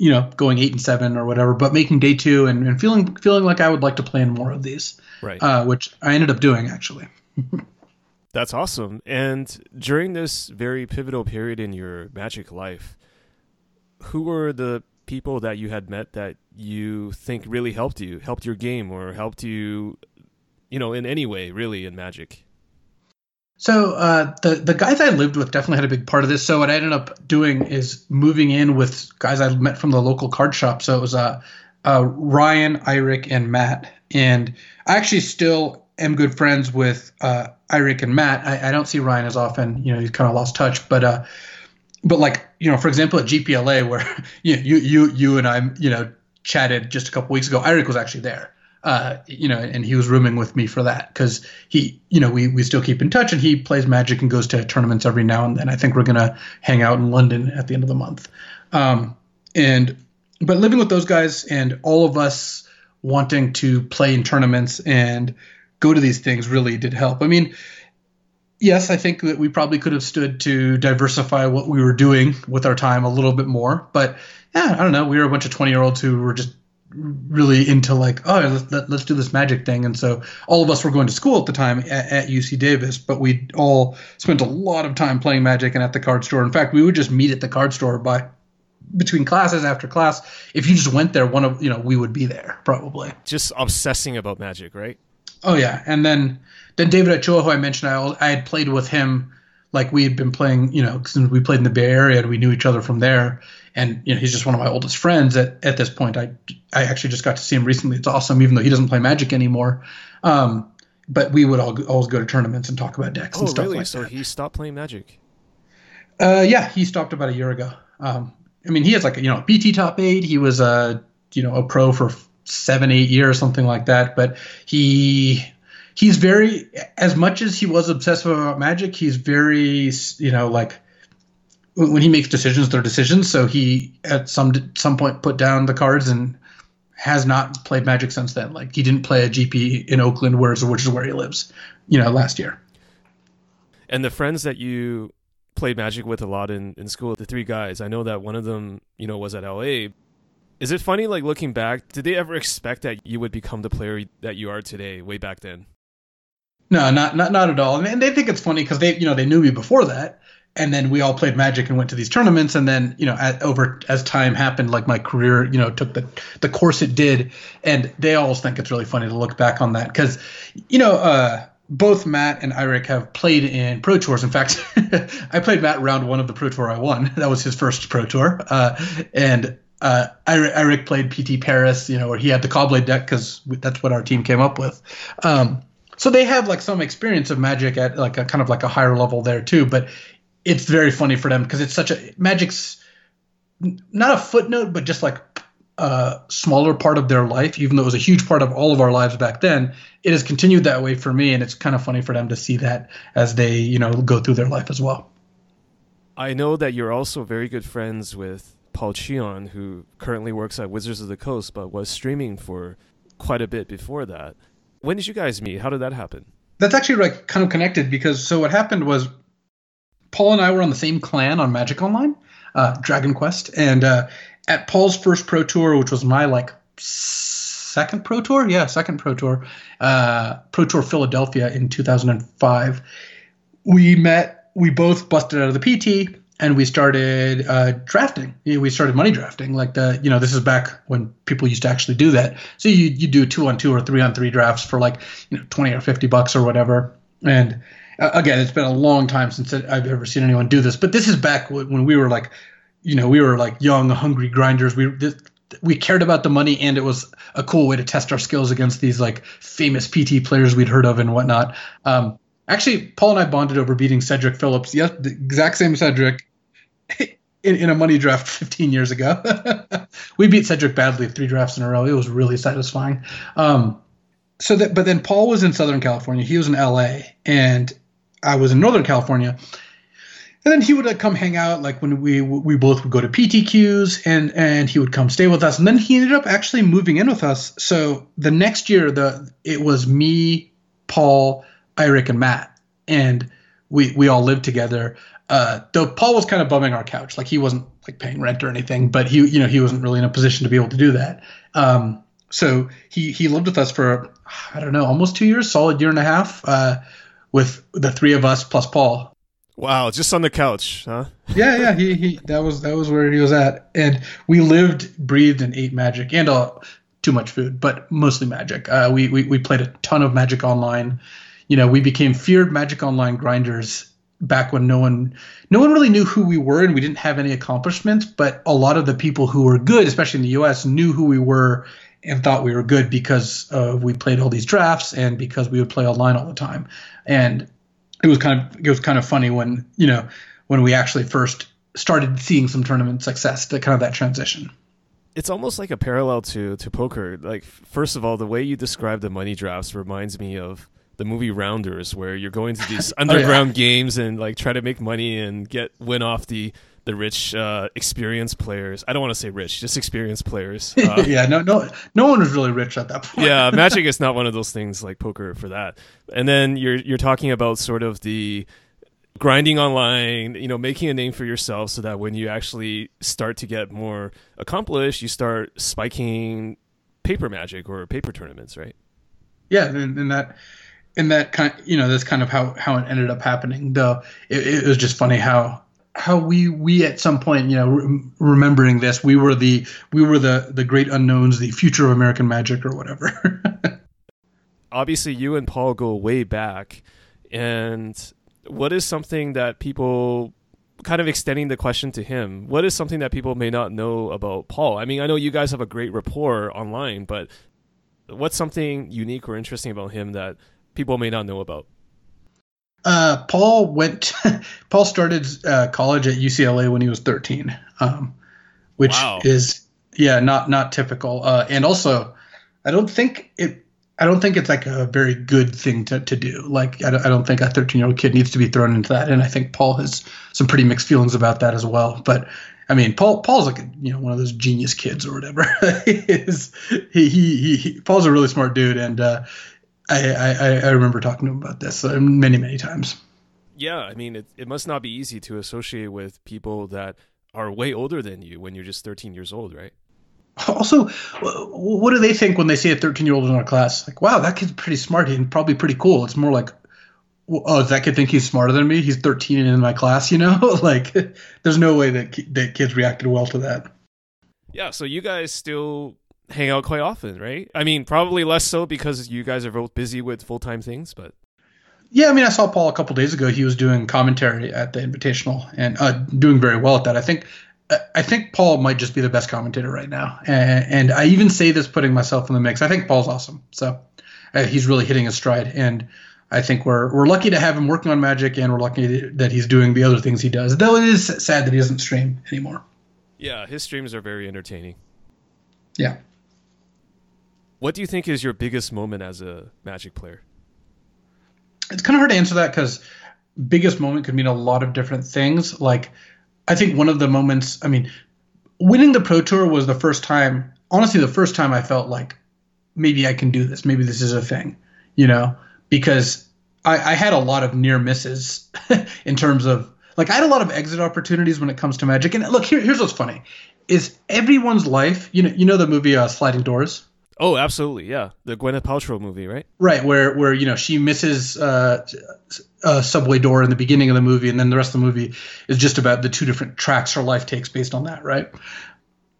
[SPEAKER 2] you know, going eight and seven or whatever, but making day two and, and feeling feeling like I would like to play in more of these,
[SPEAKER 1] Right.
[SPEAKER 2] uh, which I ended up doing actually.
[SPEAKER 1] That's awesome. And during this very pivotal period in your magic life, who were the people that you had met that you think really helped you, helped your game, or helped you, you know, in any way, really, in magic?
[SPEAKER 2] So uh, the the guys I lived with definitely had a big part of this. So what I ended up doing is moving in with guys I met from the local card shop. So it was uh, uh, Ryan, Iric, and Matt. And I actually still am good friends with uh, Iric and Matt. I, I don't see Ryan as often. You know, he's kind of lost touch. But uh, but like you know, for example, at GPLA where you you you you and I you know chatted just a couple weeks ago, Iric was actually there uh, you know, and he was rooming with me for that because he, you know, we, we still keep in touch and he plays Magic and goes to tournaments every now and then. I think we're gonna hang out in London at the end of the month. Um, and but living with those guys and all of us wanting to play in tournaments and go to these things really did help. I mean, yes, I think that we probably could have stood to diversify what we were doing with our time a little bit more, but yeah, I don't know. We were a bunch of 20 year olds who were just really into like oh let's, let, let's do this magic thing and so all of us were going to school at the time at, at uc davis but we all spent a lot of time playing magic and at the card store in fact we would just meet at the card store by between classes after class if you just went there one of you know we would be there probably
[SPEAKER 1] Just obsessing about magic, right?
[SPEAKER 2] Oh yeah, and then then David Ochoa, who I mentioned, I, I had played with him. Like we had been playing, you know, since we played in the Bay Area, and we knew each other from there. And you know, he's just one of my oldest friends at, at this point. I I actually just got to see him recently. It's awesome, even though he doesn't play Magic anymore. Um, but we would all always go to tournaments and talk about decks
[SPEAKER 1] Oh,
[SPEAKER 2] and stuff
[SPEAKER 1] really?
[SPEAKER 2] like
[SPEAKER 1] so
[SPEAKER 2] that.
[SPEAKER 1] he stopped playing magic.
[SPEAKER 2] Uh, yeah, he stopped about a year ago. Um, I mean, he has like a, you know a PT top eight. He was a you know a pro for seven, eight years, something like that. But he he's very as much as he was obsessive about magic. He's very you know like when he makes decisions, they're decisions. So he at some some point put down the cards and has not played magic since then. Like he didn't play a GP in Oakland, whereas which is where he lives. You know, last year.
[SPEAKER 1] And the friends that you played magic with a lot in, in school, the three guys, I know that one of them, you know, was at LA. Is it funny, like looking back, did they ever expect that you would become the player that you are today, way back then?
[SPEAKER 2] No, not not not at all. And they think it's funny because they you know they knew me before that, and then we all played Magic and went to these tournaments, and then you know at, over as time happened, like my career you know took the the course it did, and they always think it's really funny to look back on that because you know. uh both Matt and Eric have played in Pro Tours. In fact, I played Matt round one of the Pro Tour I won. That was his first Pro Tour. Uh, and uh, Eric played PT Paris, you know, where he had the Caw-Blade deck because that's what our team came up with. Um, so they have like some experience of Magic at like a kind of like a higher level there too. But it's very funny for them because it's such a Magic's not a footnote, but just like a smaller part of their life, even though it was a huge part of all of our lives back then. It has continued that way for me, and it's kind of funny for them to see that as they, you know, go through their life as well.
[SPEAKER 1] I know that you're also very good friends with Paul Cheon, who currently works at Wizards of the Coast, but was streaming for quite a bit before that. When did you guys meet? How did that happen?
[SPEAKER 2] That's actually like kind of connected because so what happened was Paul and I were on the same clan on Magic Online, uh, Dragon Quest, and uh, at Paul's first Pro Tour, which was my like second Pro Tour, yeah, second Pro Tour, uh, Pro Tour Philadelphia in 2005, we met. We both busted out of the PT and we started uh, drafting. We started money drafting, like the you know this is back when people used to actually do that. So you you do two on two or three on three drafts for like you know twenty or fifty bucks or whatever. And uh, again, it's been a long time since I've ever seen anyone do this. But this is back when we were like, you know, we were like young, hungry grinders. We this, we cared about the money, and it was a cool way to test our skills against these like famous PT players we'd heard of and whatnot. Um, actually, Paul and I bonded over beating Cedric Phillips. Yes, the exact same Cedric in, in a money draft 15 years ago. we beat Cedric badly three drafts in a row. It was really satisfying. Um, so that, but then Paul was in Southern California. He was in LA, and I was in Northern California. And then he would like, come hang out, like when we we both would go to PTQs, and and he would come stay with us. And then he ended up actually moving in with us. So the next year, the it was me, Paul, Eric, and Matt, and we we all lived together. Uh, though Paul was kind of bumming our couch, like he wasn't like paying rent or anything, but he, you know, he wasn't really in a position to be able to do that. Um, so he he lived with us for I don't know, almost two years, solid year and a half, uh, with the three of us plus Paul.
[SPEAKER 1] Wow, just on the couch, huh?
[SPEAKER 2] Yeah, yeah, he, he that was that was where he was at, and we lived, breathed, and ate Magic, and uh, too much food, but mostly Magic. Uh, we, we we played a ton of Magic Online. You know, we became feared Magic Online grinders back when no one no one really knew who we were and we didn't have any accomplishments. But a lot of the people who were good, especially in the U.S., knew who we were and thought we were good because uh, we played all these drafts and because we would play online all the time. And it was kind of it was kind of funny when you know when we actually first started seeing some tournament success, the kind of that transition.
[SPEAKER 1] It's almost like a parallel to to poker. Like first of all, the way you describe the money drafts reminds me of the movie Rounders, where you're going to these oh, underground games and like try to make money and get win off the the rich, uh, experienced players. I don't want to say rich, just experienced players. Uh,
[SPEAKER 2] yeah, no, no, no one was really rich at that point.
[SPEAKER 1] yeah, Magic is not one of those things like poker for that. And then you're you're talking about sort of the grinding online, you know, making a name for yourself so that when you actually start to get more accomplished, you start spiking paper magic or paper tournaments, right?
[SPEAKER 2] yeah, and, and that and that kind, you know, that's kind of how how it ended up happening. Though it, it was just funny how how we we at some point, you know, re- remembering this, we were the we were the the great unknowns, the future of American Magic or whatever.
[SPEAKER 1] Obviously, you and Paul go way back, and what is something that people kind of extending the question to him what is something that people may not know about paul i mean i know you guys have a great rapport online but what's something unique or interesting about him that people may not know about
[SPEAKER 2] Uh, Paul went. Paul started uh, college at UCLA when he was 13, um, which
[SPEAKER 1] Wow.
[SPEAKER 2] is yeah, not not typical. Uh, and also, I don't think it. I don't think it's like a very good thing to, to do. Like I don't, I don't think a 13 year old kid needs to be thrown into that. And I think Paul has some pretty mixed feelings about that as well. But I mean, Paul Paul's like a, you know one of those genius kids or whatever. he, is, he, he he Paul's a really smart dude, and uh, I, I I remember talking to him about this uh, many many times.
[SPEAKER 1] yeah i mean it, it must not be easy to associate with people that are way older than you when you're just 13 years old right
[SPEAKER 2] Also, what do they think when they see a 13 year old in our class? Like, wow, that kid's pretty smart and probably pretty cool. It's more like, oh, does that kid think he's smarter than me? He's 13 and in my class, you know? like, there's no way that, that kids reacted well to that.
[SPEAKER 1] yeah so you guys still hang out quite often right i mean probably less so because you guys are both busy with full-time things but
[SPEAKER 2] Yeah, I mean, I saw Paul a couple days ago. He was doing commentary at the Invitational and uh, doing very well at that. I think, I think Paul might just be the best commentator right now. And, and I even say this putting myself in the mix. I think Paul's awesome. So uh, he's really hitting his stride. And I think we're we're lucky to have him working on Magic, and we're lucky that he's doing the other things he does. Though it is sad that he doesn't stream anymore.
[SPEAKER 1] yeah his streams are very entertaining
[SPEAKER 2] Yeah.
[SPEAKER 1] What do you think is your biggest moment as a magic player
[SPEAKER 2] it's kind of hard to answer that because biggest moment could mean a lot of different things. Like, I think one of the moments, I mean, winning the Pro Tour was the first time, honestly, the first time I felt like maybe I can do this. Maybe this is a thing, you know, because I, I had a lot of near misses in terms of, like, I had a lot of exit opportunities when it comes to magic. And look, here, here's what's funny is everyone's life, you know, you know the movie uh, Sliding Doors?
[SPEAKER 1] Oh absolutely yeah the gwyneth paltrow movie right
[SPEAKER 2] Right, where where you know she misses uh, a subway door in the beginning of the movie, and then the rest of the movie is just about the two different tracks her life takes based on that. Right.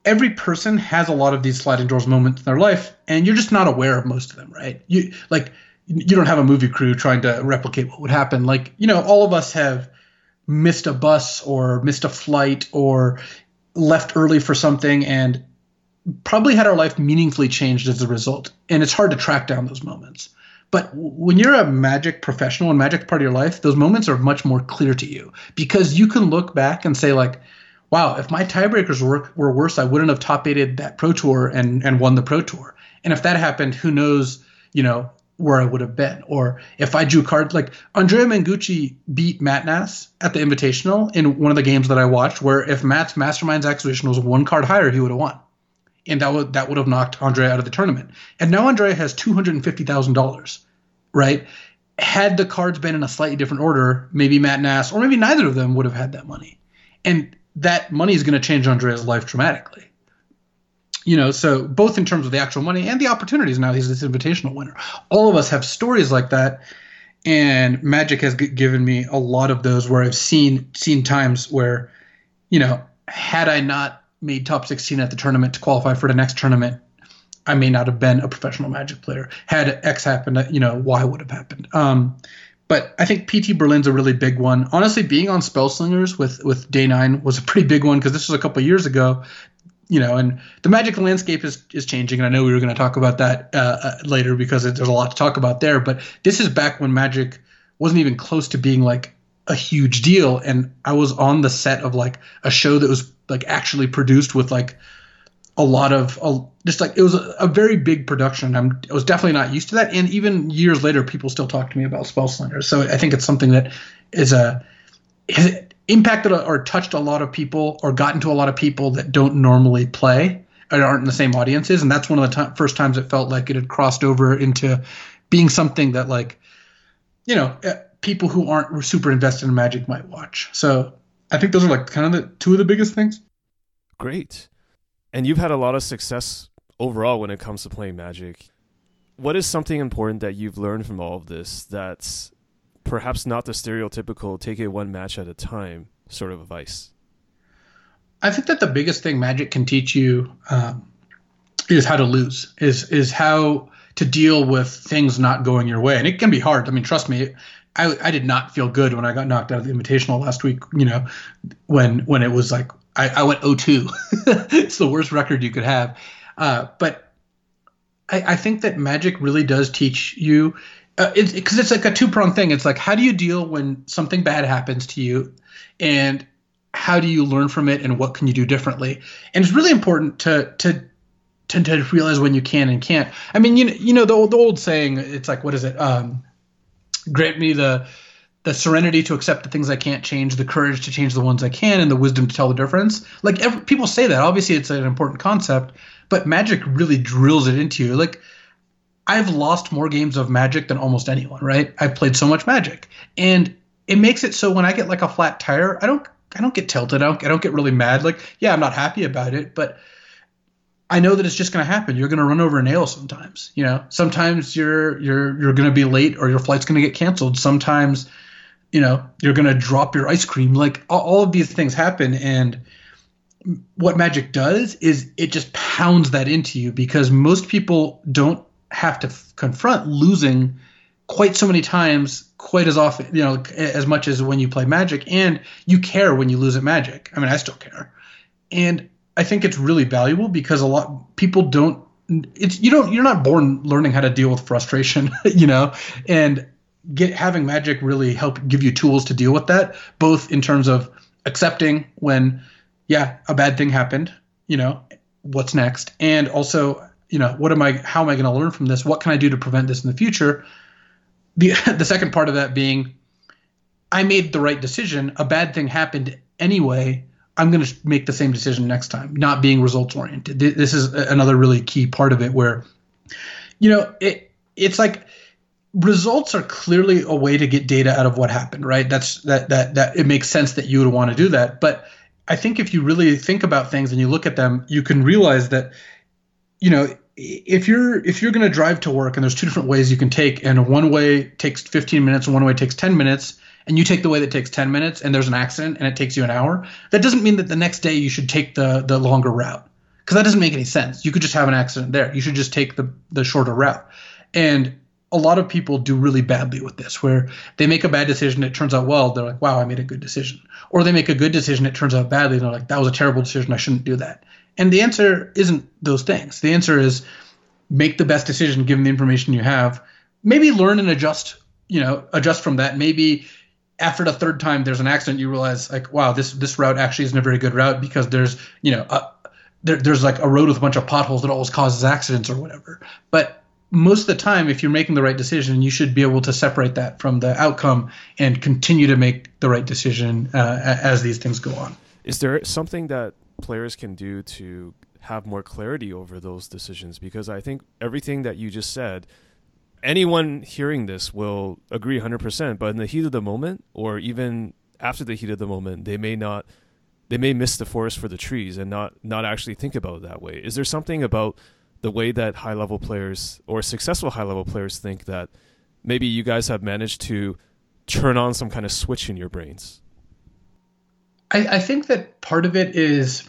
[SPEAKER 2] Every person has a lot of these sliding doors moments in their life, and you're just not aware of most of them. Right. You like you don't have a movie crew trying to replicate what would happen. Like you know, all of us have missed a bus or missed a flight or left early for something and probably had our life meaningfully changed as a result. And it's hard to track down those moments. But when you're a magic professional and magic part of your life, those moments are much more clear to you because you can look back and say like, wow, if my tiebreakers were, were worse, I wouldn't have top eighted that pro tour and, and won the pro tour. And if that happened, who knows, you know, where I would have been. Or if I drew cards like Andrea Mengucci beat Matt Nass at the Invitational in one of the games that I watched, where if Matt's Mastermind's Acquisition was one card higher, he would have won and that would that would have knocked Andre out of the tournament. And now Andre has two hundred and fifty thousand dollars, right? had the cards been in a slightly different order, maybe Matt Nass or maybe neither of them would have had that money. And that money is going to change Andrea's life dramatically. You know, so both in terms of the actual money and the opportunities now he's this invitational winner. All of us have stories like that and Magic has given me a lot of those where I've seen seen times where you know, had I not made top 16 at the tournament to qualify for the next tournament, I may not have been a professional Magic player. Had X happened, you know, Y would have happened. Um, but I think PT Berlin's a really big one. Honestly, being on Spellslingers with with Day Nine was a pretty big one because this was a couple years ago. You know, and the Magic landscape is is changing, and I know we were going to talk about that uh, uh, later because there's a lot to talk about there. But this is back when Magic wasn't even close to being like a huge deal, and I was on the set of like a show that was like actually produced with like a lot of a, just like it was a, a very big production. I'm I was definitely not used to that, and even years later, people still talk to me about Spellslingers. So I think it's something that is a has impacted or touched a lot of people or gotten to a lot of people that don't normally play or aren't in the same audiences, and that's one of the t- first times it felt like it had crossed over into being something that like you know uh, people who aren't super invested in Magic might watch. So I think those are like kind of the two of the biggest things.
[SPEAKER 1] Great. And you've had a lot of success overall when it comes to playing Magic. What is something important that you've learned from all of this that's perhaps not the stereotypical take it one match at a time sort of advice?
[SPEAKER 2] I think that the biggest thing Magic can teach you um, is how to lose, is is how to deal with things not going your way, and it can be hard. I mean, trust me, I, I did not feel good when I got knocked out of the Invitational last week. You know, when when it was like I, I went 0-2. it's the worst record you could have. Uh, but I, I think that Magic really does teach you. Uh, it's because it's like a two pronged thing. It's like how do you deal when something bad happens to you, and how do you learn from it, and what can you do differently? And it's really important to to to, to realize when you can and can't. I mean, you know, you know the old, the old saying. It's like what is it? Um, grant me the the serenity to accept the things I can't change, the courage to change the ones I can, and the wisdom to tell the difference. Like every, people say that. Obviously, it's an important concept, but Magic really drills it into you. Like I've lost more games of Magic than almost anyone. Right? I've played so much Magic, and it makes it so when I get like a flat tire, I don't I don't get tilted. I don't I don't get really mad. Like yeah, I'm not happy about it, but I know that it's just going to happen. You're going to run over a nail sometimes. You know, sometimes you're you're you're going to be late or your flight's going to get canceled. Sometimes, you know, you're going to drop your ice cream. Like all, of these things happen, and what Magic does is it just pounds that into you because most people don't have to f- confront losing quite so many times, quite as often, you know, as much as when you play Magic, and you care when you lose at Magic. I mean, I still care, and I think it's really valuable because a lot people don't. It's you don't you're not born learning how to deal with frustration, you know, and get having Magic really help give you tools to deal with that, both in terms of accepting when, yeah, a bad thing happened, you know, what's next, and also you know what am I how am I going to learn from this? What can I do to prevent this in the future? The the second part of that being, I made the right decision. A bad thing happened anyway. I'm going to make the same decision next time, not being results oriented. This is another really key part of it where, you know, it it's like results are clearly a way to get data out of what happened, right? That's that that that it makes sense that you would want to do that. But I think if you really think about things and you look at them, you can realize that, you know, if you're if you're going to drive to work and there's two different ways you can take, and one way takes 15 minutes and one way takes 10 minutes and you take the way that takes 10 minutes and there's an accident and it takes you an hour, that doesn't mean that the next day you should take the the longer route because that doesn't make any sense. You could just have an accident there. You should just take the the shorter route. And a lot of people do really badly with this where they make a bad decision it turns out well they're like wow i made a good decision or they make a good decision it turns out badly and they're like that was a terrible decision i shouldn't do that and the answer isn't those things the answer is make the best decision given the information you have maybe learn and adjust you know adjust from that maybe after the third time there's an accident you realize like wow this this route actually isn't a very good route because there's you know a, there, there's like a road with a bunch of potholes that always causes accidents or whatever but most of the time if you're making the right decision you should be able to separate that from the outcome and continue to make the right decision uh, as these things go on
[SPEAKER 1] Is there something that players can do to have more clarity over those decisions? Because I think everything that you just said anyone hearing this will agree 100%, but in the heat of the moment or even after the heat of the moment, they may not they may miss the forest for the trees and not not actually think about it that way. Is there something about the way that high level players or successful high level players think that maybe you guys have managed to turn on some kind of switch in your brains?
[SPEAKER 2] I, I think that part of it is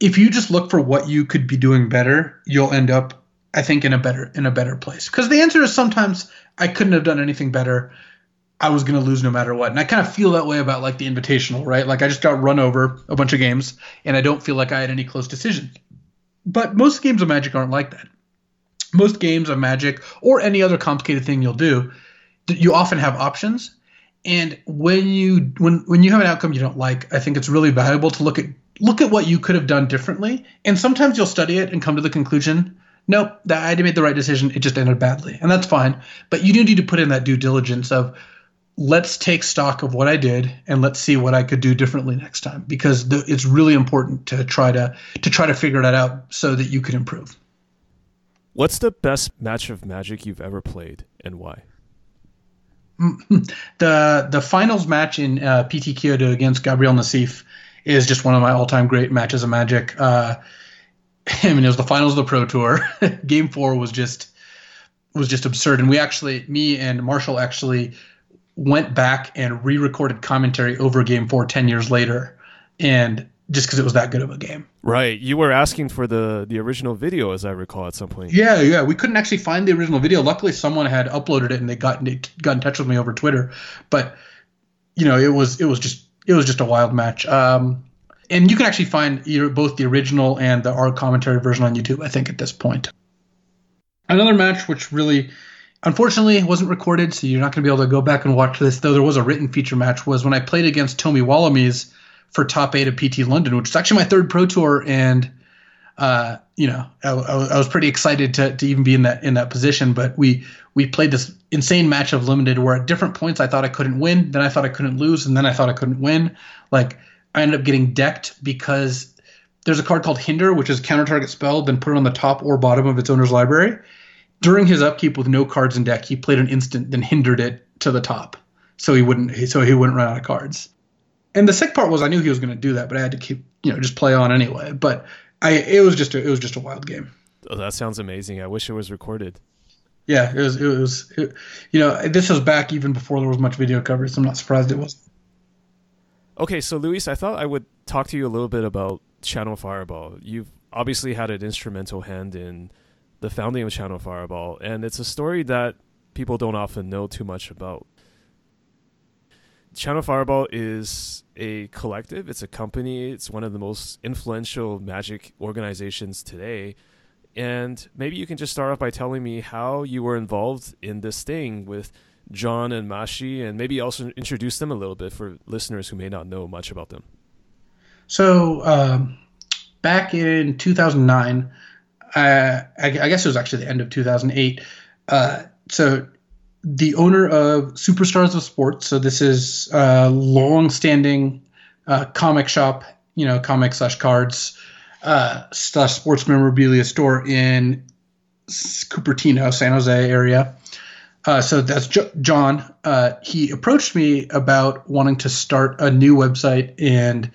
[SPEAKER 2] if you just look for what you could be doing better, you'll end up, I think, in a better in a better place. Because the answer is sometimes I couldn't have done anything better. I was going to lose no matter what. And I kind of feel that way about like the invitational, right? Like I just got run over a bunch of games and I don't feel like I had any close decisions. But most games of Magic aren't like that. Most games of Magic or any other complicated thing you'll do, you often have options. And when you when when you have an outcome you don't like, I think it's really valuable to look at look at what you could have done differently. And sometimes you'll study it and come to the conclusion, nope, that I made the right decision. It just ended badly, and that's fine. But you do need to put in that due diligence of let's take stock of what I did and let's see what I could do differently next time because the, it's really important to try to to try to figure that out so that you can improve.
[SPEAKER 1] What's the best match of Magic you've ever played and why?
[SPEAKER 2] the the finals match in uh, PT Kyoto against Gabriel Nassif is just one of my all time great matches of Magic. Uh, I mean, it was the finals of the Pro Tour. Game four was just was just absurd, and we actually, me and Marshall actually went back and re-recorded commentary over Game four 10 years later, and just because it was that good of a game.
[SPEAKER 1] Right. You were asking for the the original video, as I recall, at some point.
[SPEAKER 2] Yeah, yeah. We couldn't actually find the original video. Luckily, someone had uploaded it and they got they got in touch with me over Twitter. But you know, it was it was just it was just a wild match. Um, and you can actually find both the original and the our commentary version on YouTube. I think at this point. Another match which really, unfortunately, wasn't recorded, so you're not going to be able to go back and watch this. Though there was a written feature match. Was when I played against Tomi Walamies for top eight of PT London, which is actually my third pro tour, and uh, you know, I, I was pretty excited to, to even be in that in that position. But we we played this insane match of limited where at different points I thought I couldn't win, then I thought I couldn't lose, and then I thought I couldn't win. Like I ended up getting decked because there's a card called Hinder, which is counter target spell, then put it on the top or bottom of its owner's library. During his upkeep with no cards in deck, he played an instant, then hindered it to the top, so he wouldn't so he wouldn't run out of cards. And the sick part was I knew he was going to do that, but I had to keep you know just play on anyway. But I it was just a, it was just a wild game.
[SPEAKER 1] Oh, that sounds amazing. I wish it was recorded.
[SPEAKER 2] Yeah, it was it was it, you know this was back even before there was much video coverage. So I'm not surprised it was.
[SPEAKER 1] Okay, so Luis, I thought I would talk to you a little bit about Channel Fireball. You've obviously had an instrumental hand in the founding of Channel Fireball, and it's a story that people don't often know too much about. Channel Fireball is a collective, it's a company, it's one of the most influential magic organizations today. And maybe you can just start off by telling me how you were involved in this thing with John and Mashi, and maybe also introduce them a little bit for listeners who may not know much about them.
[SPEAKER 2] So um, back in 2009, uh, I, I guess it was actually the end of 2008. Uh, so the owner of Superstars of Sports. So this is a long-standing uh, comic shop, you know, comic slash cards uh, slash sports memorabilia store in Cupertino, San Jose area. Uh, so that's jo- John. Uh, he approached me about wanting to start a new website and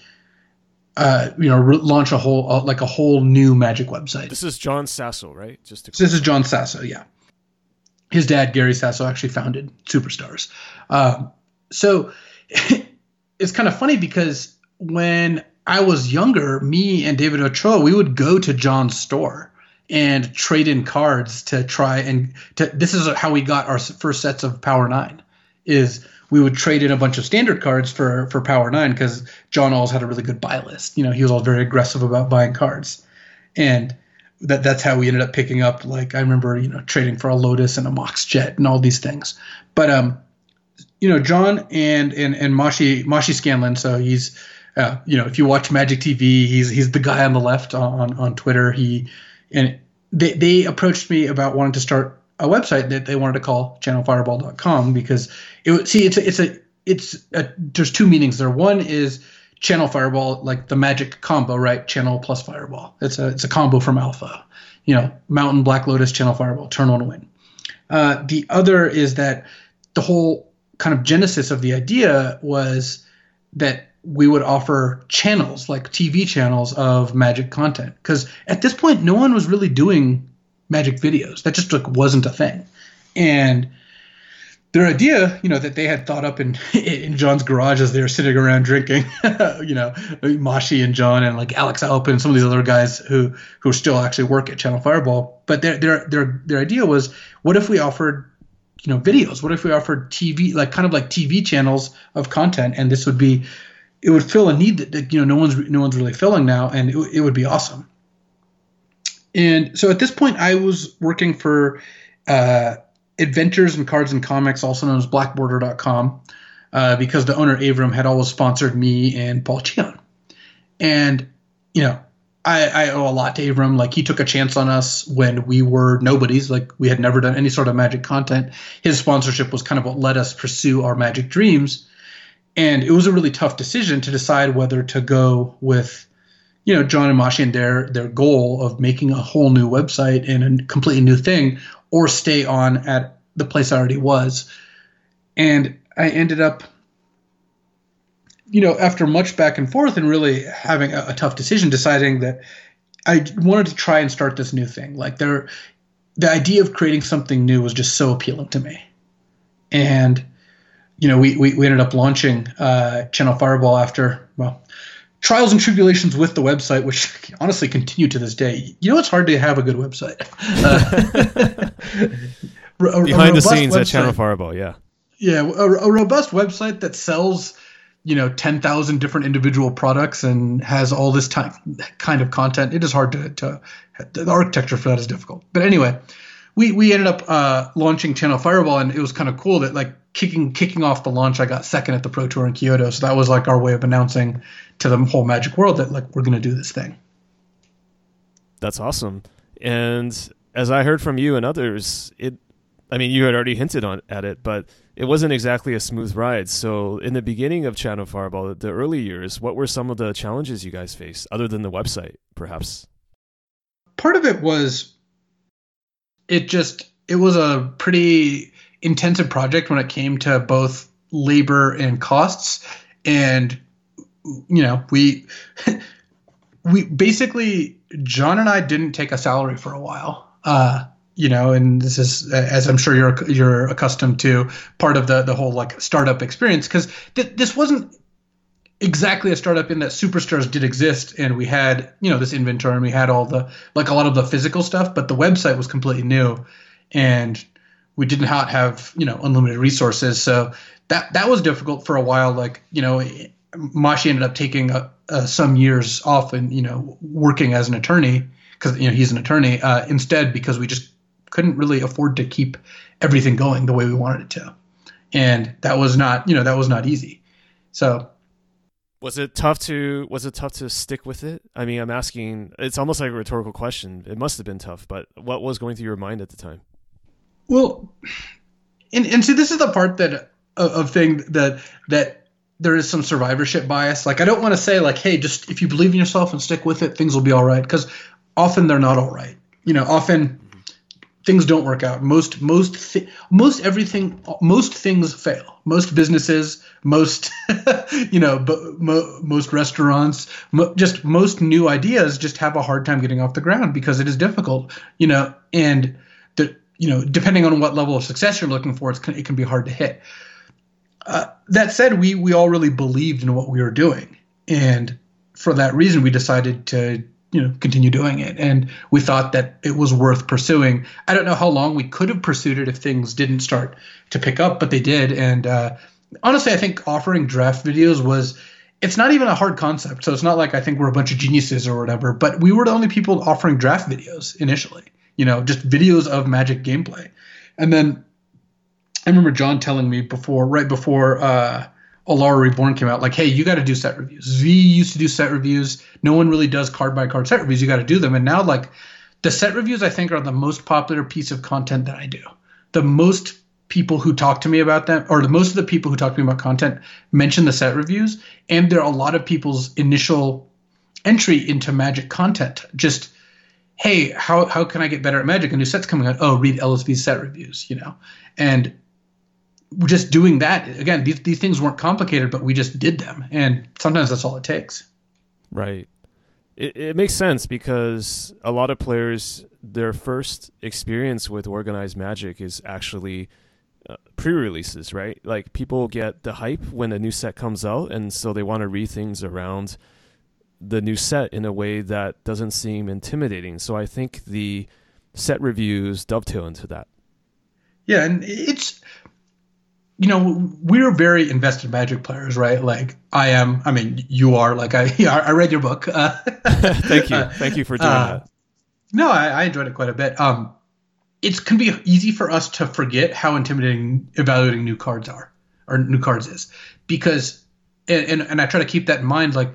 [SPEAKER 2] uh, you know re- launch a whole uh, like a whole new magic website.
[SPEAKER 1] This is John Sasso, right? Just to
[SPEAKER 2] this is John Sasso, yeah. His dad, Gary Sasso, actually founded Superstars. Um, so it's kind of funny because when I was younger, me and David Ochoa, we would go to John's store and trade in cards to try and to, this is how we got our first sets of Power Nine. Is we would trade in a bunch of standard cards for for Power Nine because John always had a really good buy list. You know, he was always very aggressive about buying cards, and that that's how we ended up picking up like I remember you know trading for a Lotus and a Mox Jet and all these things. But um, you know John and and and Mashi Mashi Scanlan, so he's uh, you know if you watch Magic TV, he's he's the guy on the left on on Twitter. He and they they approached me about wanting to start a website that they wanted to call channelfireball.com because it see it's a, it's a it's a, there's two meanings there. One is channel fireball like the magic combo right? Channel plus fireball. It's a it's a combo from alpha. You know mountain black lotus channel fireball turn one win. Uh, the other is that the whole kind of genesis of the idea was that we would offer channels like TV channels of magic content. Because at this point no one was really doing magic videos. That just like wasn't a thing. And their idea you know that they had thought up in in John's garage as they were sitting around drinking you know Mashi and John and like Alex Alpin and some of these other guys who who still actually work at Channel Fireball. But their their their their idea was what if we offered you know videos? What if we offered tv like kind of like tv channels of content? And this would be it would fill a need that, that you know no one's no one's really filling now and it, it would be awesome and so at this point i was working for uh, adventures and cards and comics also known as blackborder.com uh, because the owner avram had always sponsored me and paul cheon and you know I, I owe a lot to Avram. Like he took a chance on us when we were nobodies. Like we had never done any sort of magic content. His sponsorship was kind of what let us pursue our magic dreams. And it was a really tough decision to decide whether to go with, you know, John and Mashi and their their goal of making a whole new website and a completely new thing, or stay on at the place I already was. And I ended up you know, after much back and forth and really having a, a, tough decision, deciding that I wanted to try and start this new thing. Like there, the idea of creating something new was just so appealing to me, and you know, we we, we ended up launching uh, Channel Fireball after well. Trials and tribulations with the website, which honestly continue to this day. You know, it's hard to have a good website. Uh,
[SPEAKER 1] a, Behind the scenes website, at Channel Fireball, yeah.
[SPEAKER 2] Yeah, a, a robust website that sells you know 10,000 different individual products and has all this time kind of content it is hard to, to the architecture for that is difficult but anyway we we ended up uh, launching channel fireball and it was kind of cool that like kicking kicking off the launch i got second at the pro tour in kyoto so that was like our way of announcing to the whole magic world that like we're going to do this thing
[SPEAKER 1] that's awesome and as i heard from you and others it I mean, you had already hinted on at it, but it wasn't exactly a smooth ride. So, in the beginning of Channel Fireball, the early years, what were some of the challenges you guys faced, other than the website, perhaps?
[SPEAKER 2] Part of it was it just it was a pretty intensive project when it came to both labor and costs, and you know we we basically John and I didn't take a salary for a while. Uh, you know, and this is as I'm sure you're you're accustomed to part of the the whole like startup experience because th- this wasn't exactly a startup in that superstars did exist and we had you know this inventory and we had all the like a lot of the physical stuff but the website was completely new and we didn't have, have you know unlimited resources so that that was difficult for a while like you know Mashi ended up taking a, a, some years off and you know working as an attorney because you know he's an attorney uh, instead because we just couldn't really afford to keep everything going the way we wanted it to. And that was not, you know, that was not easy. So
[SPEAKER 1] was it tough to was it tough to stick with it? I mean, I'm asking it's almost like a rhetorical question. It must have been tough, but what was going through your mind at the time?
[SPEAKER 2] Well, and and see this is the part that of, of thing that that there is some survivorship bias. Like I don't want to say like, hey, just if you believe in yourself and stick with it, things will be all right because often they're not all right. You know, often things don't work out. Most most th- most everything most things fail. Most businesses, most you know, mo- most restaurants, mo- just most new ideas just have a hard time getting off the ground because it is difficult. You know, and the you know, depending on what level of success you're looking for, it can be hard to hit. Uh, that said, we we all really believed in what we were doing, and for that reason, we decided to you know continue doing it. And we thought that it was worth pursuing. I don't know how long we could have pursued it if things didn't start to pick up but they did. And uh, honestly i think offering draft videos was it's not even a hard concept. So it's not like i think we're a bunch of geniuses or whatever but we were the only people offering draft videos initially you know just videos of magic gameplay. And then i remember john telling me before right before uh, Alara Reborn came out, like, hey, you got to do set reviews. V used to do set reviews. No one really does card by card set reviews. You got to do them. And now, like, the set reviews, I think, are the most popular piece of content that I do. The most people who talk to me about them, or the most of the people who talk to me about content, mention the set reviews. And they're a lot of people's initial entry into Magic content. Just, hey, how how can I get better at Magic? A new set's coming out. Oh, read LSV set reviews, you know, and just doing that again. These these things weren't complicated, but we just did them, and sometimes that's all it takes.
[SPEAKER 1] Right. It, it makes sense because a lot of players, their first experience with organized magic is actually uh, pre-releases, right? Like people get the hype when a new set comes out, and so they want to read things around the new set in a way that doesn't seem intimidating. So I think the set reviews dovetail into that.
[SPEAKER 2] Yeah, and it's you know we're very invested Magic players, right? Like I am. I mean, you are. Like I I read your book. Uh,
[SPEAKER 1] Thank you. Thank you for doing
[SPEAKER 2] uh,
[SPEAKER 1] that.
[SPEAKER 2] No, I, I enjoyed it quite a bit. Um, it can be easy for us to forget how intimidating evaluating new cards are or new cards is because and, and, and I try to keep that in mind. Like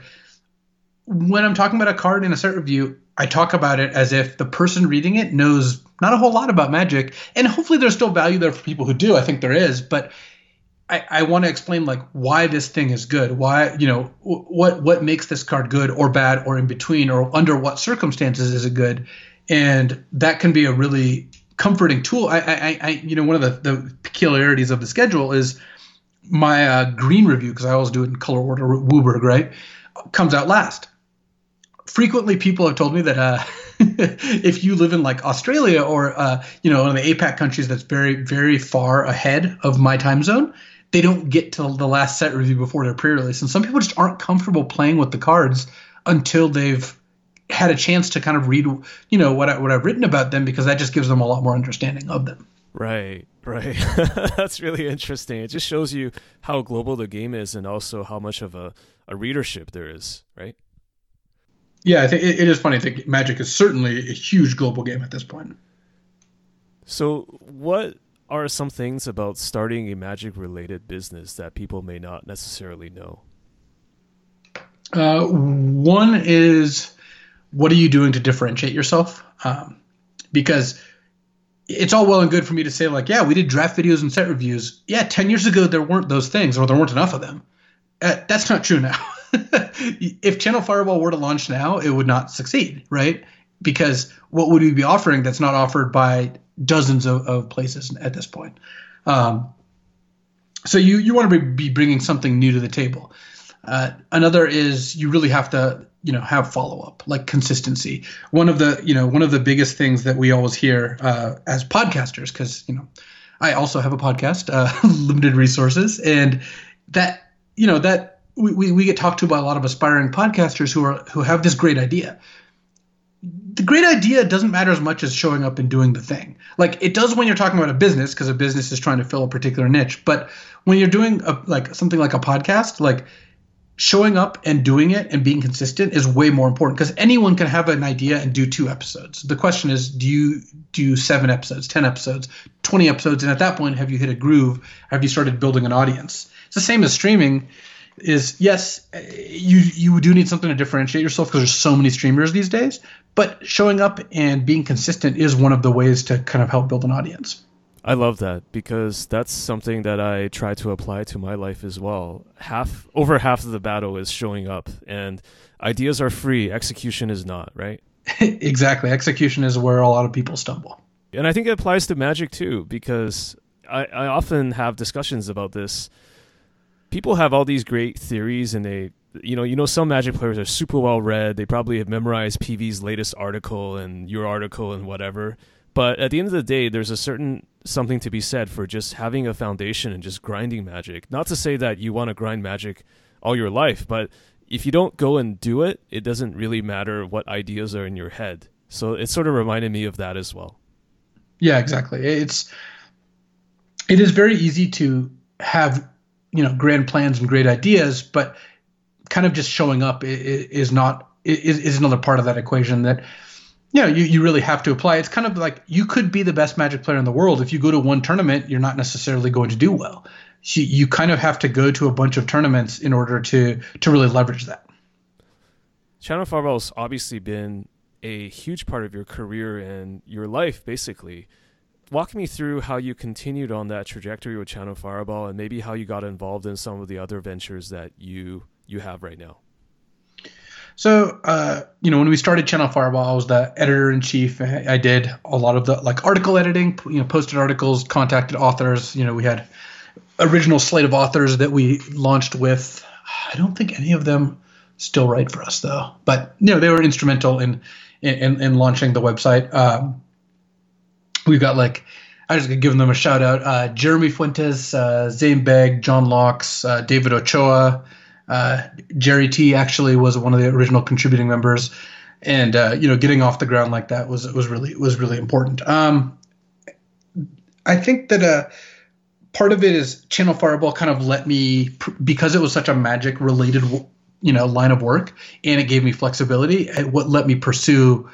[SPEAKER 2] when I'm talking about a card in a set review, I talk about it as if the person reading it knows not a whole lot about magic, and hopefully there's still value there for people who do. I think there is, but I, I want to explain like why this thing is good, why you know what what makes this card good or bad or in between or under what circumstances is it good, and that can be a really comforting tool. I, I, I you know one of the, the peculiarities of the schedule is my uh, green review because I always do it in color order. WUBRG right comes out last. Frequently, people have told me that uh, if you live in like Australia or uh, you know one of the APAC countries that's very very far ahead of my time zone, they don't get to the last set review before their pre-release, and some people just aren't comfortable playing with the cards until they've had a chance to kind of read you know what I, what I've written about them because that just gives them a lot more understanding of them.
[SPEAKER 1] Right, right. That's really interesting. It just shows you how global the game is and also how much of a, a readership there is, right?
[SPEAKER 2] Yeah, I think it, it is funny. I think Magic is certainly a huge global game at this point.
[SPEAKER 1] So, what are some things about starting a magic related business that people may not necessarily know?
[SPEAKER 2] Uh, one is what are you doing to differentiate yourself? Um, because it's all well and good for me to say like, yeah, we did draft videos and set reviews. Yeah, ten years ago there weren't those things, or there weren't enough of them. Uh, that's not true now. if Channel Fireball were to launch now, it would not succeed, right? Because what would we be offering that's not offered by dozens of, of places at this point? Um, so you you want to be bringing something new to the table. Uh, another is you really have to you know have follow up like consistency. One of the you know one of the biggest things that we always hear uh, as podcasters because you know I also have a podcast, uh, limited resources, and that you know that we, we, we get talked to by a lot of aspiring podcasters who are who have this great idea. The great idea doesn't matter as much as showing up and doing the thing. Like it does when you're talking about a business because a business is trying to fill a particular niche. But when you're doing a, like something like a podcast, like showing up and doing it and being consistent is way more important because anyone can have an idea and do two episodes. The question is, do you do seven episodes, 10 episodes, 20 episodes? And at that point, have you hit a groove? Have you started building an audience? It's the same as streaming is yes, you, you do need something to differentiate yourself because there's so many streamers these days, but showing up and being consistent is one of the ways to kind of help build an audience.
[SPEAKER 1] I love that because that's something that I try to apply to my life as well. Half over half of the battle is showing up and ideas are free, execution is not, right?
[SPEAKER 2] exactly. Execution is where a lot of people stumble.
[SPEAKER 1] And I think it applies to magic too because I, I often have discussions about this. People have all these great theories and they you know, you know some magic players are super well read. They probably have memorized PV's latest article and your article and whatever. But at the end of the day, there's a certain something to be said for just having a foundation and just grinding magic. Not to say that you want to grind magic all your life, but if you don't go and do it, it doesn't really matter what ideas are in your head. So it sort of reminded me of that as well.
[SPEAKER 2] Yeah, exactly. It's it is very easy to have you know grand plans and great ideas, but kind of just showing up is not is, is another part of that equation that you know you, you really have to apply. It's kind of like you could be the best magic player in the world. If you go to one tournament, you're not necessarily going to do well. You, you kind of have to go to a bunch of tournaments in order to to really leverage that.
[SPEAKER 1] Channel Fireball's obviously been a huge part of your career and your life, basically. Walk me through how you continued on that trajectory with Channel Fireball, and maybe how you got involved in some of the other ventures that you you have right now.
[SPEAKER 2] So, uh, you know, when we started Channel Fireball, I was the editor in chief. I did a lot of the like article editing, you know, posted articles, contacted authors. You know, we had original slate of authors that we launched with. I don't think any of them still write for us though, but you know, they were instrumental in in, in launching the website. Um, we've got like I just giving them a shout out. Uh, Jeremy Fuentes, uh, Zane Begg, John Locks, uh, David Ochoa, uh, Gerry T actually was one of the original contributing members, and uh, you know getting off the ground like that was was really was really important. Um, I think that uh, part of it is Channel Fireball kind of let me because it was such a magic related you know line of work and it gave me flexibility. It what let me pursue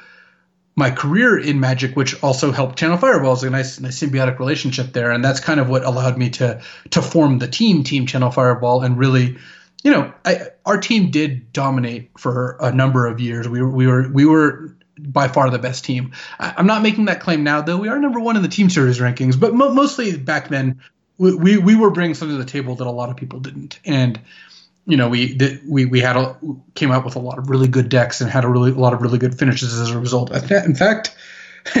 [SPEAKER 2] my career in magic, which also helped Channel Fireball. Is a nice, nice symbiotic relationship there, and that's kind of what allowed me to to form the team, Team Channel Fireball, and really, you know, I, our team did dominate for a number of years. We were we were we were by far the best team. I, I'm not making that claim now, though. We are number one in the team series rankings, but mo- mostly back then, we, we we were bringing something to the table that a lot of people didn't, and you know, we did, we we had a, came up with a lot of really good decks and had a really a lot of really good finishes as a result. In fact,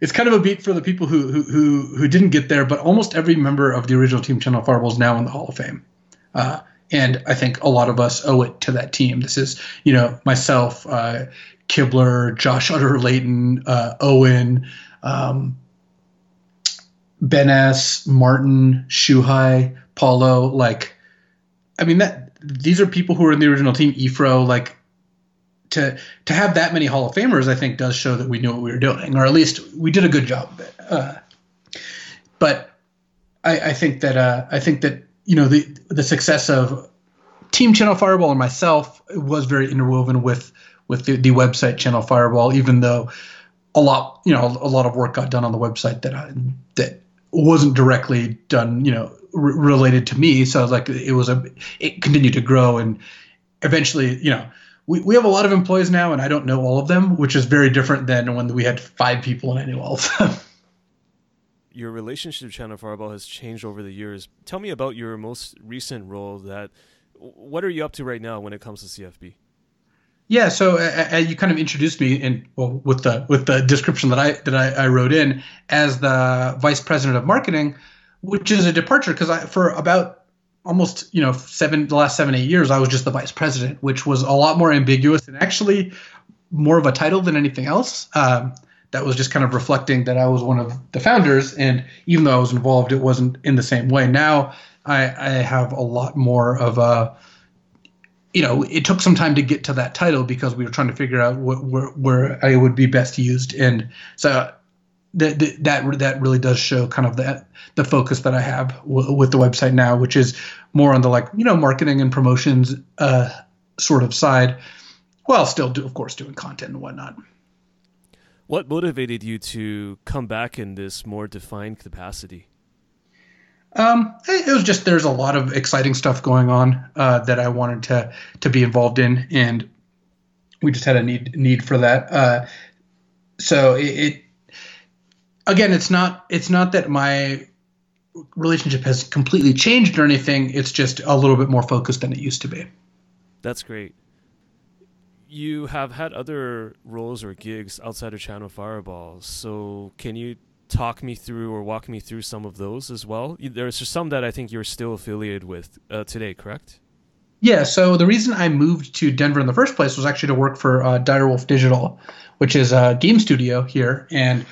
[SPEAKER 2] it's kind of a beat for the people who who who, who didn't get there, but almost every member of the original team Channel Fireball is now in the Hall of Fame. Uh, and I think a lot of us owe it to that team. This is, you know, myself, uh, Kibler, Josh Utter-Leyton, uh, Owen, um, Ben S, Martin, Shuhei, Paulo, like I mean that these are people who were in the original team. Efro, like to to have that many Hall of Famers, I think does show that we knew what we were doing, or at least we did a good job of it. Uh, but I, I think that uh, I think that you know the the success of Team Channel Fireball and myself was very interwoven with with the, the website Channel Fireball, even though a lot you know a lot of work got done on the website that I, that wasn't directly done you know r- related to me. So like it was a it continued to grow and eventually you know we, we have a lot of employees now and i don't know all of them which is very different than when we had five people and i knew all of them
[SPEAKER 1] Your relationship with Channel Fireball has changed over the years. Tell me about your most recent role. That what are you up to right now when it comes to CFB?
[SPEAKER 2] Yeah, so uh, you kind of introduced me in well with the with the description that I that I, I wrote in as the vice president of marketing, which is a departure because I for about almost you know seven the last seven eight years I was just the vice president, which was a lot more ambiguous and actually more of a title than anything else. Um, that was just kind of reflecting that I was one of the founders, and even though I was involved, it wasn't in the same way. Now I, I have a lot more of a you know, it took some time to get to that title because we were trying to figure out wh- where where I would be best used, and so that that that that really does show kind of that the focus that I have w- with the website now, which is more on the like you know marketing and promotions uh, sort of side, while still do of course doing content and whatnot.
[SPEAKER 1] What motivated you to come back in this more defined capacity?
[SPEAKER 2] Um, it was just there's a lot of exciting stuff going on uh, that I wanted to to be involved in, and we just had a need need for that. Uh, so it, it again, it's not it's not that my relationship has completely changed or anything. It's just a little bit more focused than it used to be.
[SPEAKER 1] That's great. You have had other roles or gigs outside of Channel Fireball, so can you talk me through or walk me through some of those as well? There's some that I think you're still affiliated with uh, today, correct?
[SPEAKER 2] Yeah, so the reason I moved to Denver in the first place was actually to work for uh, Direwolf Digital, which is a game studio here. And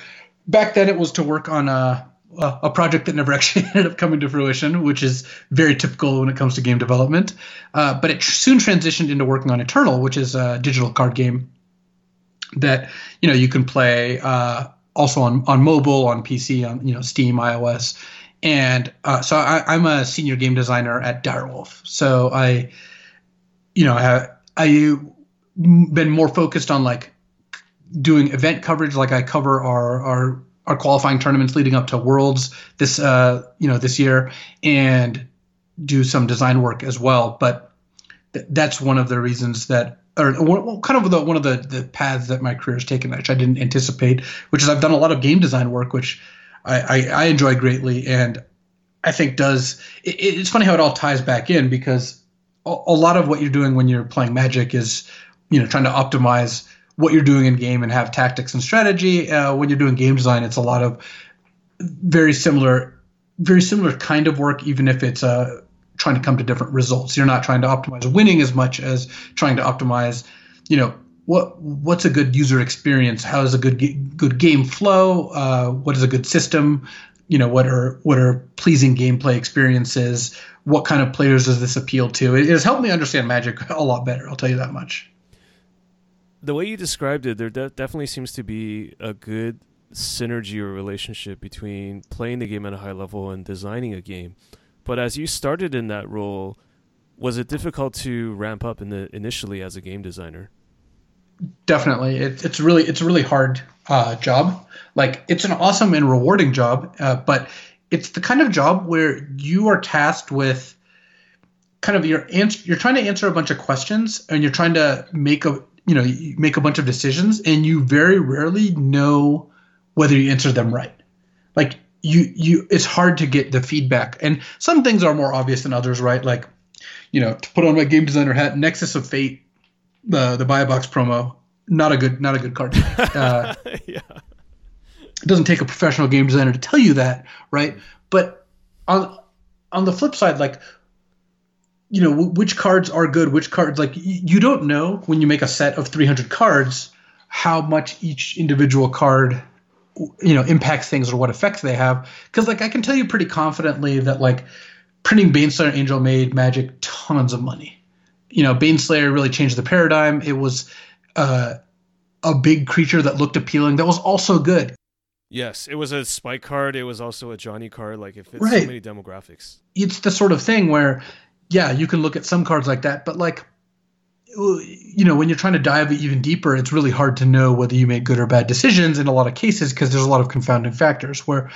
[SPEAKER 2] back then it was to work on a, a project that never actually ended up coming to fruition, which is very typical when it comes to game development. Uh, but it soon transitioned into working on Eternal, which is a digital card game that you know you can play uh, also on on mobile, on PC, on you know Steam, iOS, and uh, so I, I'm a senior game designer at Direwolf. So I, you know, I I been more focused on like doing event coverage. Like I cover our our our qualifying tournaments leading up to Worlds this uh you know this year, and do some design work as well. But th- that's one of the reasons that or well, kind of the one of the, the paths that my career has taken, which I didn't anticipate, which is I've done a lot of game design work, which I, I, I enjoy greatly, and I think does. It, it's funny how it all ties back in because a, a lot of what you're doing when you're playing Magic is you know trying to optimize what you're doing in game and have tactics and strategy. Uh, when you're doing game design, it's a lot of very similar, very similar kind of work, even if it's uh, trying to come to different results. You're not trying to optimize winning as much as trying to optimize, you know, what what's a good user experience? How is a good good game flow? Uh, what is a good system? You know, what are what are pleasing gameplay experiences? What kind of players does this appeal to? It has helped me understand Magic a lot better. I'll tell you that much.
[SPEAKER 1] The way you described it, there de- definitely seems to be a good synergy or relationship between playing the game at a high level and designing a game. But as you started in that role, was it difficult to ramp up in the initially as a game designer?
[SPEAKER 2] definitely it, it's really it's a really hard uh, job like it's an awesome and rewarding job uh, but it's the kind of job where you are tasked with kind of your answer you're trying to answer a bunch of questions and you're trying to make a you know you make a bunch of decisions and you very rarely know whether you answer them right. Like you you it's hard to get the feedback. And some things are more obvious than others right? Like you know to put on my game designer hat nexus of fate the the buy a box promo not a good not a good card. Uh,
[SPEAKER 1] yeah.
[SPEAKER 2] it doesn't take a professional game designer to tell you that right? But on on the flip side like you know which cards are good which cards like you don't know when you make a set of 300 cards how much each individual card you know impacts things or what effects they have because like i can tell you pretty confidently that like printing baneslayer angel made magic tons of money you know baneslayer really changed the paradigm it was uh, a big creature that looked appealing that was also good
[SPEAKER 1] Yes, it was a spike card. It was also a Johnny card. Like it fits
[SPEAKER 2] Right.
[SPEAKER 1] so many demographics.
[SPEAKER 2] it's the sort of thing where yeah you can look at some cards like that but like you know when you're trying to dive even deeper it's really hard to know whether you make good or bad decisions in a lot of cases because there's a lot of confounding factors where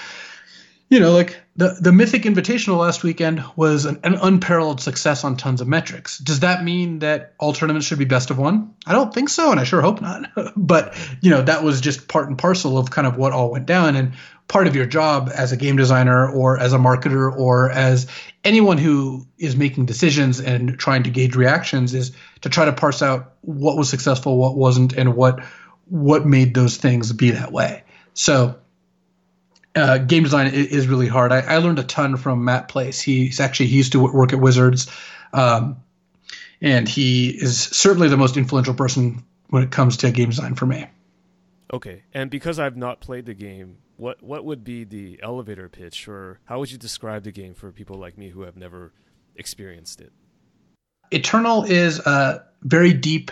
[SPEAKER 2] you know like the the mythic invitational last weekend was an, an unparalleled success on tons of metrics. Does that mean that all tournaments should be best of one? I don't think so and i sure hope not. But you know that was just part and parcel of kind of what all went down and part of your job as a game designer or as a marketer or as anyone who is making decisions and trying to gauge reactions is to try to parse out what was successful what wasn't and what what made those things be that way so uh, game design is really hard. I, I learned a ton from Matt Place. He's actually he used to work at Wizards, um, and he is certainly the most influential person when it comes to game design for me.
[SPEAKER 1] Okay, and because I've not played the game, what what would be the elevator pitch, or how would you describe the game for people like me who have never experienced it?
[SPEAKER 2] Eternal is a very deep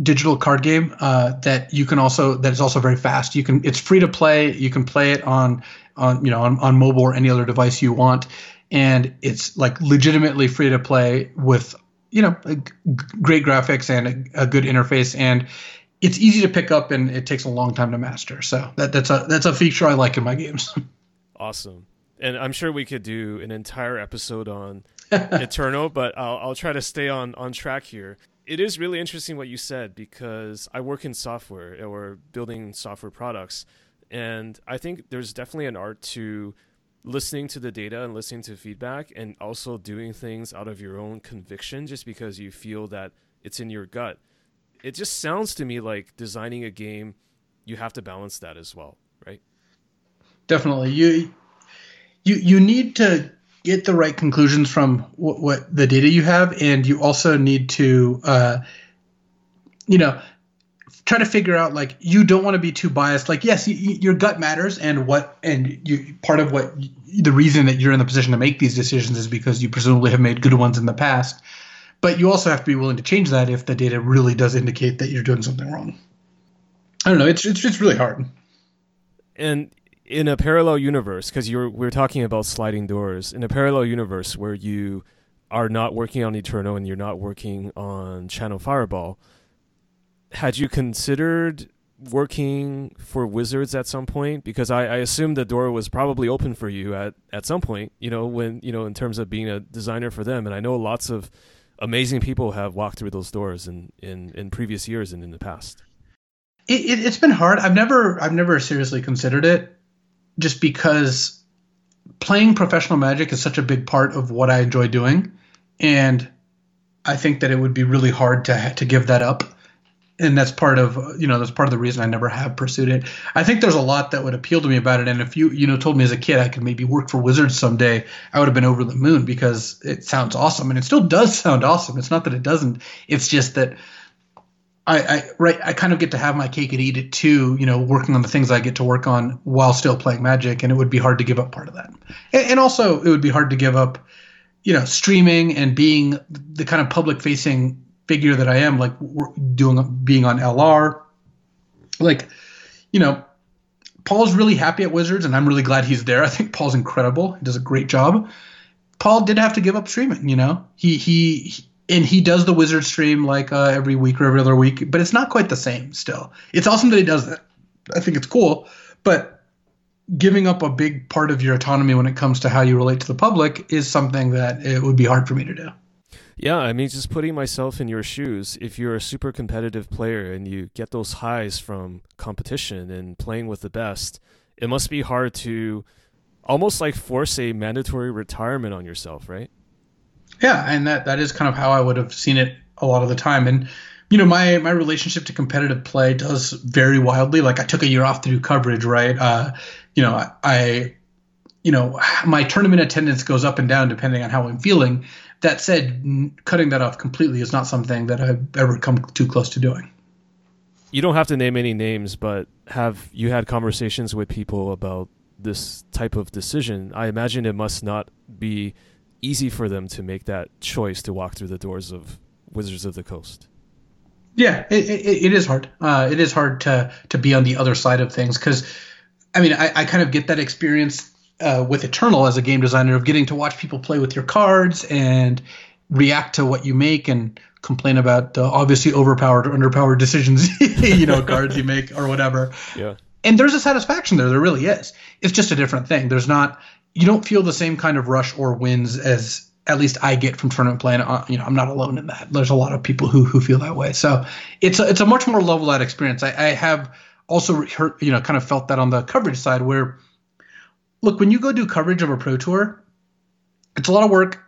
[SPEAKER 2] digital card game uh, that you can also that is also very fast. You can it's free to play. You can play it on on you know on, on mobile or any other device you want, and it's like legitimately free to play with you know great graphics and a, a good interface and it's easy to pick up and it takes a long time to master. So that, that's a that's a feature I like in my games.
[SPEAKER 1] Awesome, and I'm sure we could do an entire episode on Eternal, but I'll I'll try to stay on on track here. It is really interesting what you said because I work in software or building software products, and I think there's definitely an art to listening to the data and listening to feedback and also doing things out of your own conviction just because you feel that it's in your gut. It just sounds to me like designing a game you have to balance that as well, right?
[SPEAKER 2] definitely. You you you need to get the right conclusions from what, what the data you have and you also need to uh, you know try to figure out like you don't want to be too biased. Like yes y y- your gut matters and what and you part of what the reason that you're in the position to make these decisions is because you presumably have made good ones in the past but you also have to be willing to change that if the data really does indicate that you're doing something wrong i don't know it's it's, it's really hard
[SPEAKER 1] and in a parallel universe because you're we're talking about sliding doors in a parallel universe where you are not working on Eternal and you're not working on Channel Fireball, had you considered working for Wizards at some point? Because I, I assume the door was probably open for you at, at some point, you know, when you know, in terms of being a designer for them. And I know lots of amazing people have walked through those doors in, in, in previous years and in the past.
[SPEAKER 2] it, it, it's been hard. I've never I've never seriously considered it, just because playing professional Magic is such a big part of what I enjoy doing, and I think that it would be really hard to to give that up. And that's part of you know that's part of the reason I never have pursued it. I think there's a lot that would appeal to me about it, and if you you know told me as a kid I could maybe work for Wizards someday, I would have been over the moon because it sounds awesome, and it still does sound awesome. It's not that it doesn't. It's just that I, I right I kind of get to have my cake and eat it too. You know, working on the things I get to work on while still playing Magic, and it would be hard to give up part of that. And, and also, it would be hard to give up, you know, streaming and being the kind of public facing figure that I am, like doing being on LR. Like, you know, Paul's really happy at Wizards, and I'm really glad he's there. I think Paul's incredible. He does a great job. Paul did have to give up streaming. You know, he he. he and he does the wizard stream like uh, every week or every other week, but it's not quite the same. Still, it's awesome that he does that. I think it's cool, but giving up a big part of your autonomy when it comes to how you relate to the public is something that it would be hard for me to do.
[SPEAKER 1] Yeah, I mean, just putting myself in your shoes, if you're a super competitive player and you get those highs from competition and playing with the best, it must be hard to almost like force a mandatory retirement on yourself, right?
[SPEAKER 2] Yeah, and that that is kind of how I would have seen it a lot of the time. And you know, my my relationship to competitive play does vary wildly. Like I took a year off to do coverage, right? Uh, you know, I, I you know, my tournament attendance goes up and down depending on how I'm feeling. That said, cutting that off completely is not something that I've ever come too close to doing.
[SPEAKER 1] You don't have to name any names, but have you had conversations with people about this type of decision? I imagine it must not be easy for them to make that choice to walk through the doors of Wizards of the Coast.
[SPEAKER 2] Yeah, it, it, it is hard. Uh, it is hard to to be on the other side of things because, I mean, I, I kind of get that experience uh, with Eternal as a game designer of getting to watch people play with your cards and react to what you make and complain about the obviously overpowered or underpowered decisions, you know, cards you make or whatever.
[SPEAKER 1] Yeah.
[SPEAKER 2] And there's a satisfaction there. There really is. It's just a different thing. There's not. You don't feel the same kind of rush or wins as at least I get from tournament play. And uh, you know, I'm not alone in that. There's a lot of people who who feel that way. So it's a, it's a much more level out experience. I, I have also heard, you know kind of felt that on the coverage side where look when you go do coverage of a pro tour, it's a lot of work.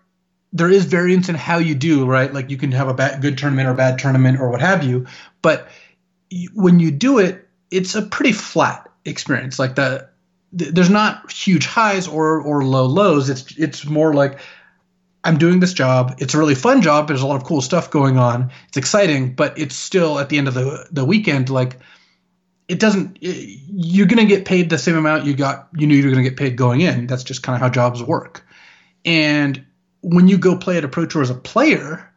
[SPEAKER 2] There is variance in how you do right. Like you can have a bad, good tournament or bad tournament or what have you, but when you do it, it's a pretty flat experience. Like the th- there's not huge highs or or low lows. It's it's more like I'm doing this job. It's a really fun job. There's a lot of cool stuff going on. It's exciting, but it's still at the end of the the weekend like it doesn't you're going to get paid the same amount you got you knew you were going to get paid going in. That's just kind of how jobs work. And when you go play at a pro tour as a player,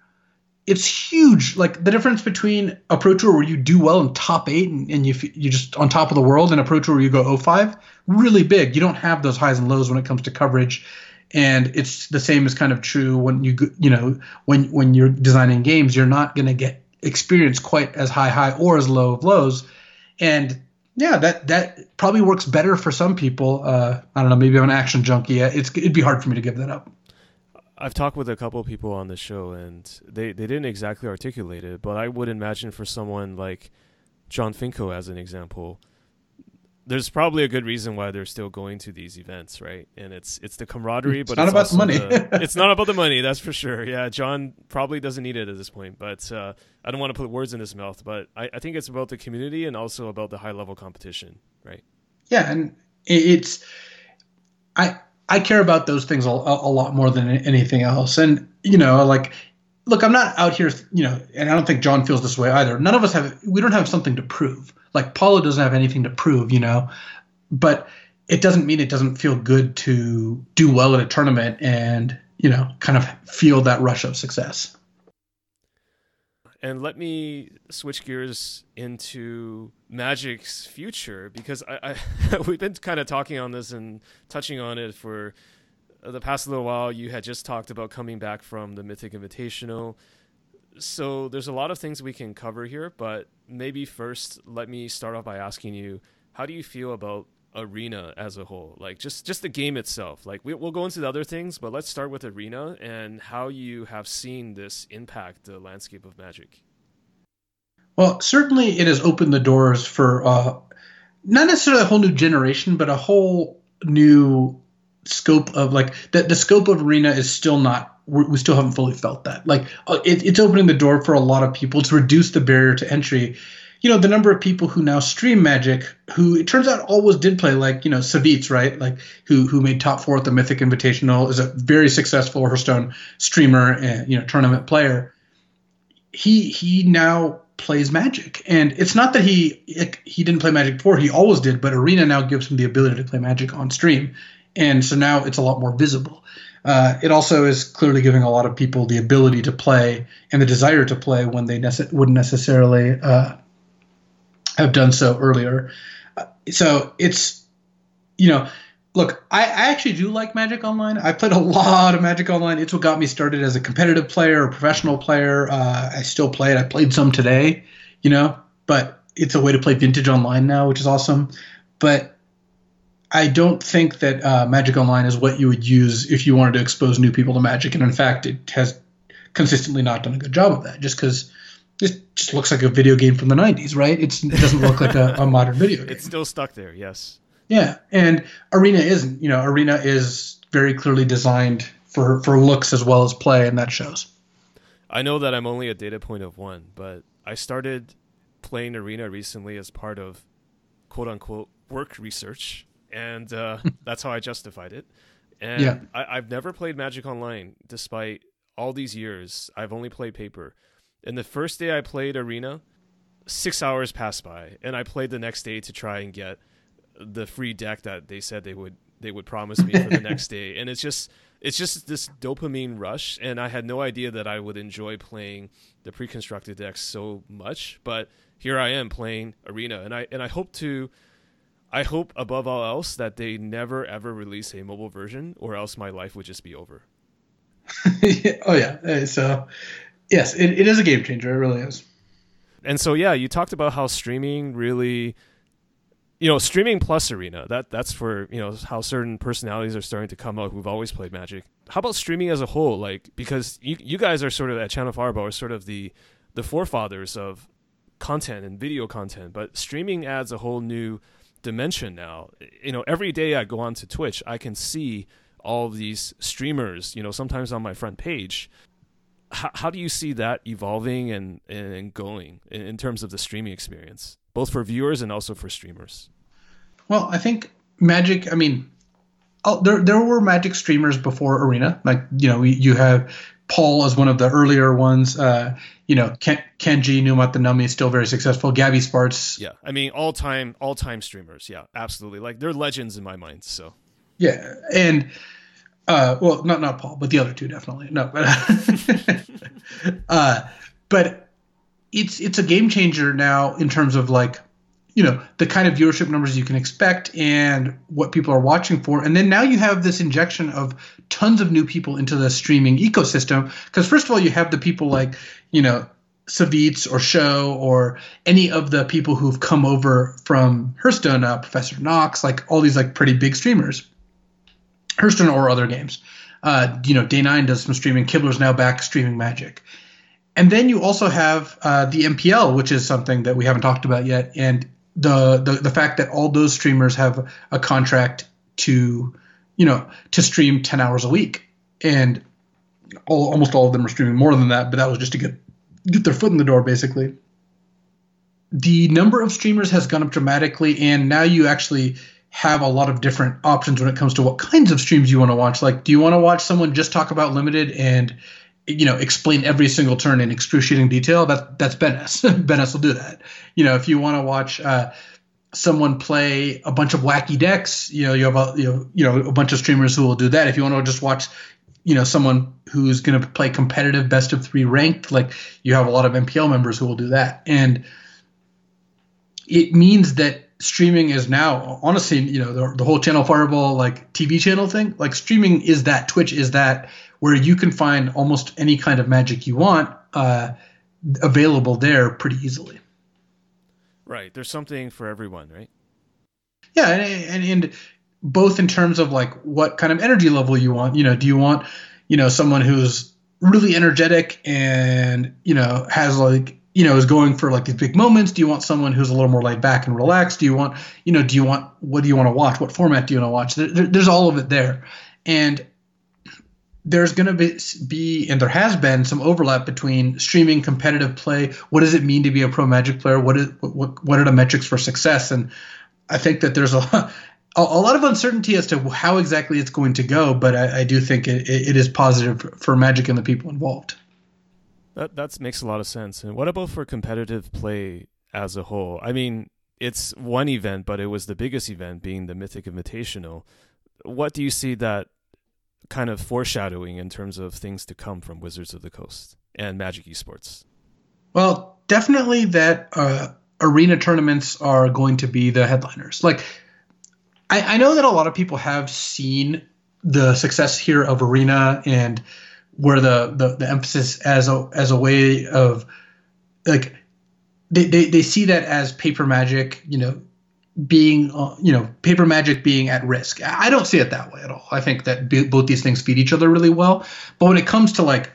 [SPEAKER 2] it's huge. Like the difference between a pro tour where you do well in top eight and, and you you just on top of the world, and a pro tour where you go 05, really big. You don't have those highs and lows when it comes to coverage, and it's the same is kind of true when you you know when when you're designing games, you're not going to get experience quite as high high or as low of lows, and yeah, that that probably works better for some people. Uh, I don't know. Maybe I'm an action junkie. It's it'd be hard for me to give that up.
[SPEAKER 1] I've talked with a couple of people on the show, and they, they didn't exactly articulate it, but I would imagine for someone like Jon Finkel, as an example, there's probably a good reason why they're still going to these events, right? And it's it's the camaraderie, but
[SPEAKER 2] It's
[SPEAKER 1] but
[SPEAKER 2] not
[SPEAKER 1] it's
[SPEAKER 2] about the money.
[SPEAKER 1] the- it's not about the money, that's for sure. Yeah, John probably doesn't need it at this point, but uh, I don't want to put words in his mouth, but I, I think it's about the community and also about the high level competition, right?
[SPEAKER 2] yeah and it's i i care about those things a, a lot more than anything else and you know like look i'm not out here you know and i don't think john feels this way either none of us have we don't have something to prove like paulo doesn't have anything to prove you know but it doesn't mean it doesn't feel good to do well at a tournament and you know kind of feel that rush of success
[SPEAKER 1] And let me switch gears into Magic's future because I, I we've been kind of talking on this and touching on it for the past little while. You had just talked about coming back from the Mythic Invitational. So there's a lot of things we can cover here, but maybe first let me start off by asking you, how do you feel about arena as a whole? Like just just the game itself. Like we, we'll go into the other things but let's start with arena and how you have seen this impact the landscape of magic.
[SPEAKER 2] Well, certainly it has opened the doors for uh, not necessarily a whole new generation, but a whole new scope of like the, the scope of arena is still not we still haven't fully felt that. Like uh, it, it's opening the door for a lot of people to reduce the barrier to entry. You know, the number of people who now stream Magic, who it turns out always did play, like you know, Savjz, right? Like who who made top four at the Mythic Invitational, is a very successful Hearthstone streamer and you know tournament player. He he now plays Magic, and it's not that he he didn't play Magic before; he always did. But Arena now gives him the ability to play Magic on stream, and so now it's a lot more visible. Uh, it also is clearly giving a lot of people the ability to play and the desire to play when they nece- wouldn't necessarily uh, have done so earlier. Uh, so it's, you know, look, I, I actually do like Magic Online. I played a lot of Magic Online. It's what got me started as a competitive player, a professional player. Uh, I still play it. I played some today, you know, but it's a way to play vintage online now, which is awesome. But I don't think that uh, Magic Online is what you would use if you wanted to expose new people to Magic, and in fact, it has consistently not done a good job of that. Just because it just looks like a video game from the '90s, right? It's, it doesn't look like a, a modern video game.
[SPEAKER 1] It's still stuck there. Yes.
[SPEAKER 2] Yeah, and Arena isn't. You know, Arena is very clearly designed for for looks as well as play, and that shows.
[SPEAKER 1] I know that I'm only a data point of one, but I started playing Arena recently as part of quote unquote work research, and uh, that's how I justified it. And
[SPEAKER 2] Yeah.
[SPEAKER 1] I, I've never played Magic Online despite all these years. I've only played paper. And the first day I played Arena, six hours passed by, and I played the next day to try and get the free deck that they said they would they would promise me for the next day. And it's just it's just this dopamine rush, and I had no idea that I would enjoy playing the pre-constructed decks so much. But here I am playing Arena, and I and I hope to. I hope above all else that they never ever release a mobile version, or else my life would just be over.
[SPEAKER 2] oh yeah, so yes, it, it is a game changer. It really is.
[SPEAKER 1] And so yeah, you talked about how streaming really you know, streaming plus arena, that that's for, you know, how certain personalities are starting to come out who've always played Magic. How about streaming as a whole? Like because you you guys are sort of at Channel Fireball are sort of the the forefathers of content and video content, but streaming adds a whole new dimension now. You know, every day I go onto Twitch, I can see all these streamers, you know, sometimes on my front page. How, how do you see that evolving and, and going in, in terms of the streaming experience, both for viewers and also for streamers?
[SPEAKER 2] Well, I think Magic. I mean, oh, there there were Magic streamers before Arena. Like you know, you have Paul as one of the earlier ones. Uh, you know, Ken, Kenji Numatanami is still very successful. Gaby Spartz.
[SPEAKER 1] Yeah, I mean, all time, all time streamers. Yeah, absolutely. Like they're legends in my mind. So
[SPEAKER 2] Yeah, and uh, well, not not Paul, but the other two definitely. No, but uh, but it's it's a game changer now in terms of like you know the kind of viewership numbers you can expect and what people are watching for and then now you have this injection of tons of new people into the streaming ecosystem because first of all you have the people like you know Savjz or Show or any of the people who've come over from Hearthstone, uh, Professor Knox, like all these like pretty big streamers. Hearthstone or other games. Uh, you know, Day Nine does some streaming. Kibler's now back streaming Magic, and then you also have uh, the MPL, which is something that we haven't talked about yet, and the, the the fact that all those streamers have a contract to, you know, to stream ten hours a week, and all, almost all of them are streaming more than that, but that was just to get get their foot in the door, basically. The number of streamers has gone up dramatically, and now you actually have a lot of different options when it comes to what kinds of streams you want to watch. Like, do you want to watch someone just talk about limited and you know explain every single turn in excruciating detail? That that's Ben S. ben S. will do that. You know, if you want to watch uh, someone play a bunch of wacky decks, you know, you have a you know, you know a bunch of streamers who will do that. If you want to just watch you know someone who's going to play competitive best of three ranked like you have a lot of mpl members who will do that. And it means that streaming is now honestly you know the, the whole channel fireball like tv channel thing like streaming is that twitch is that where you can find almost any kind of magic you want uh, available there pretty easily.
[SPEAKER 1] Right, there's something for everyone, right?
[SPEAKER 2] Yeah, and, and and both in terms of like what kind of energy level you want. You know, do you want you know someone who's really energetic and you know has like you know is going for like these big moments? Do you want someone who's a little more laid back and relaxed? Do you want you know do you want what do you want to watch? What format do you want to watch? There, there, there's all of it there, and there's going to be, be and there has been some overlap between streaming competitive play. What does it mean to be a pro Magic player? What is what what are the metrics for success? And I think that there's a a, a lot of uncertainty as to how exactly it's going to go. But I, I do think it, it is positive for Magic and the people involved.
[SPEAKER 1] That that makes a lot of sense. And what about for competitive play as a whole? I mean, it's one event, but it was the biggest event, being the Mythic Invitational. What do you see that kind of foreshadowing in terms of things to come from Wizards of the Coast and Magic Esports?
[SPEAKER 2] Well, definitely that uh, arena tournaments are going to be the headliners. Like, I, I know that a lot of people have seen the success here of arena and where the, the, the emphasis as a as a way of like they, they, they see that as paper magic, you know, being uh, you know paper magic being at risk. I don't see it that way at all. I think that b- both these things feed each other really well. But when it comes to like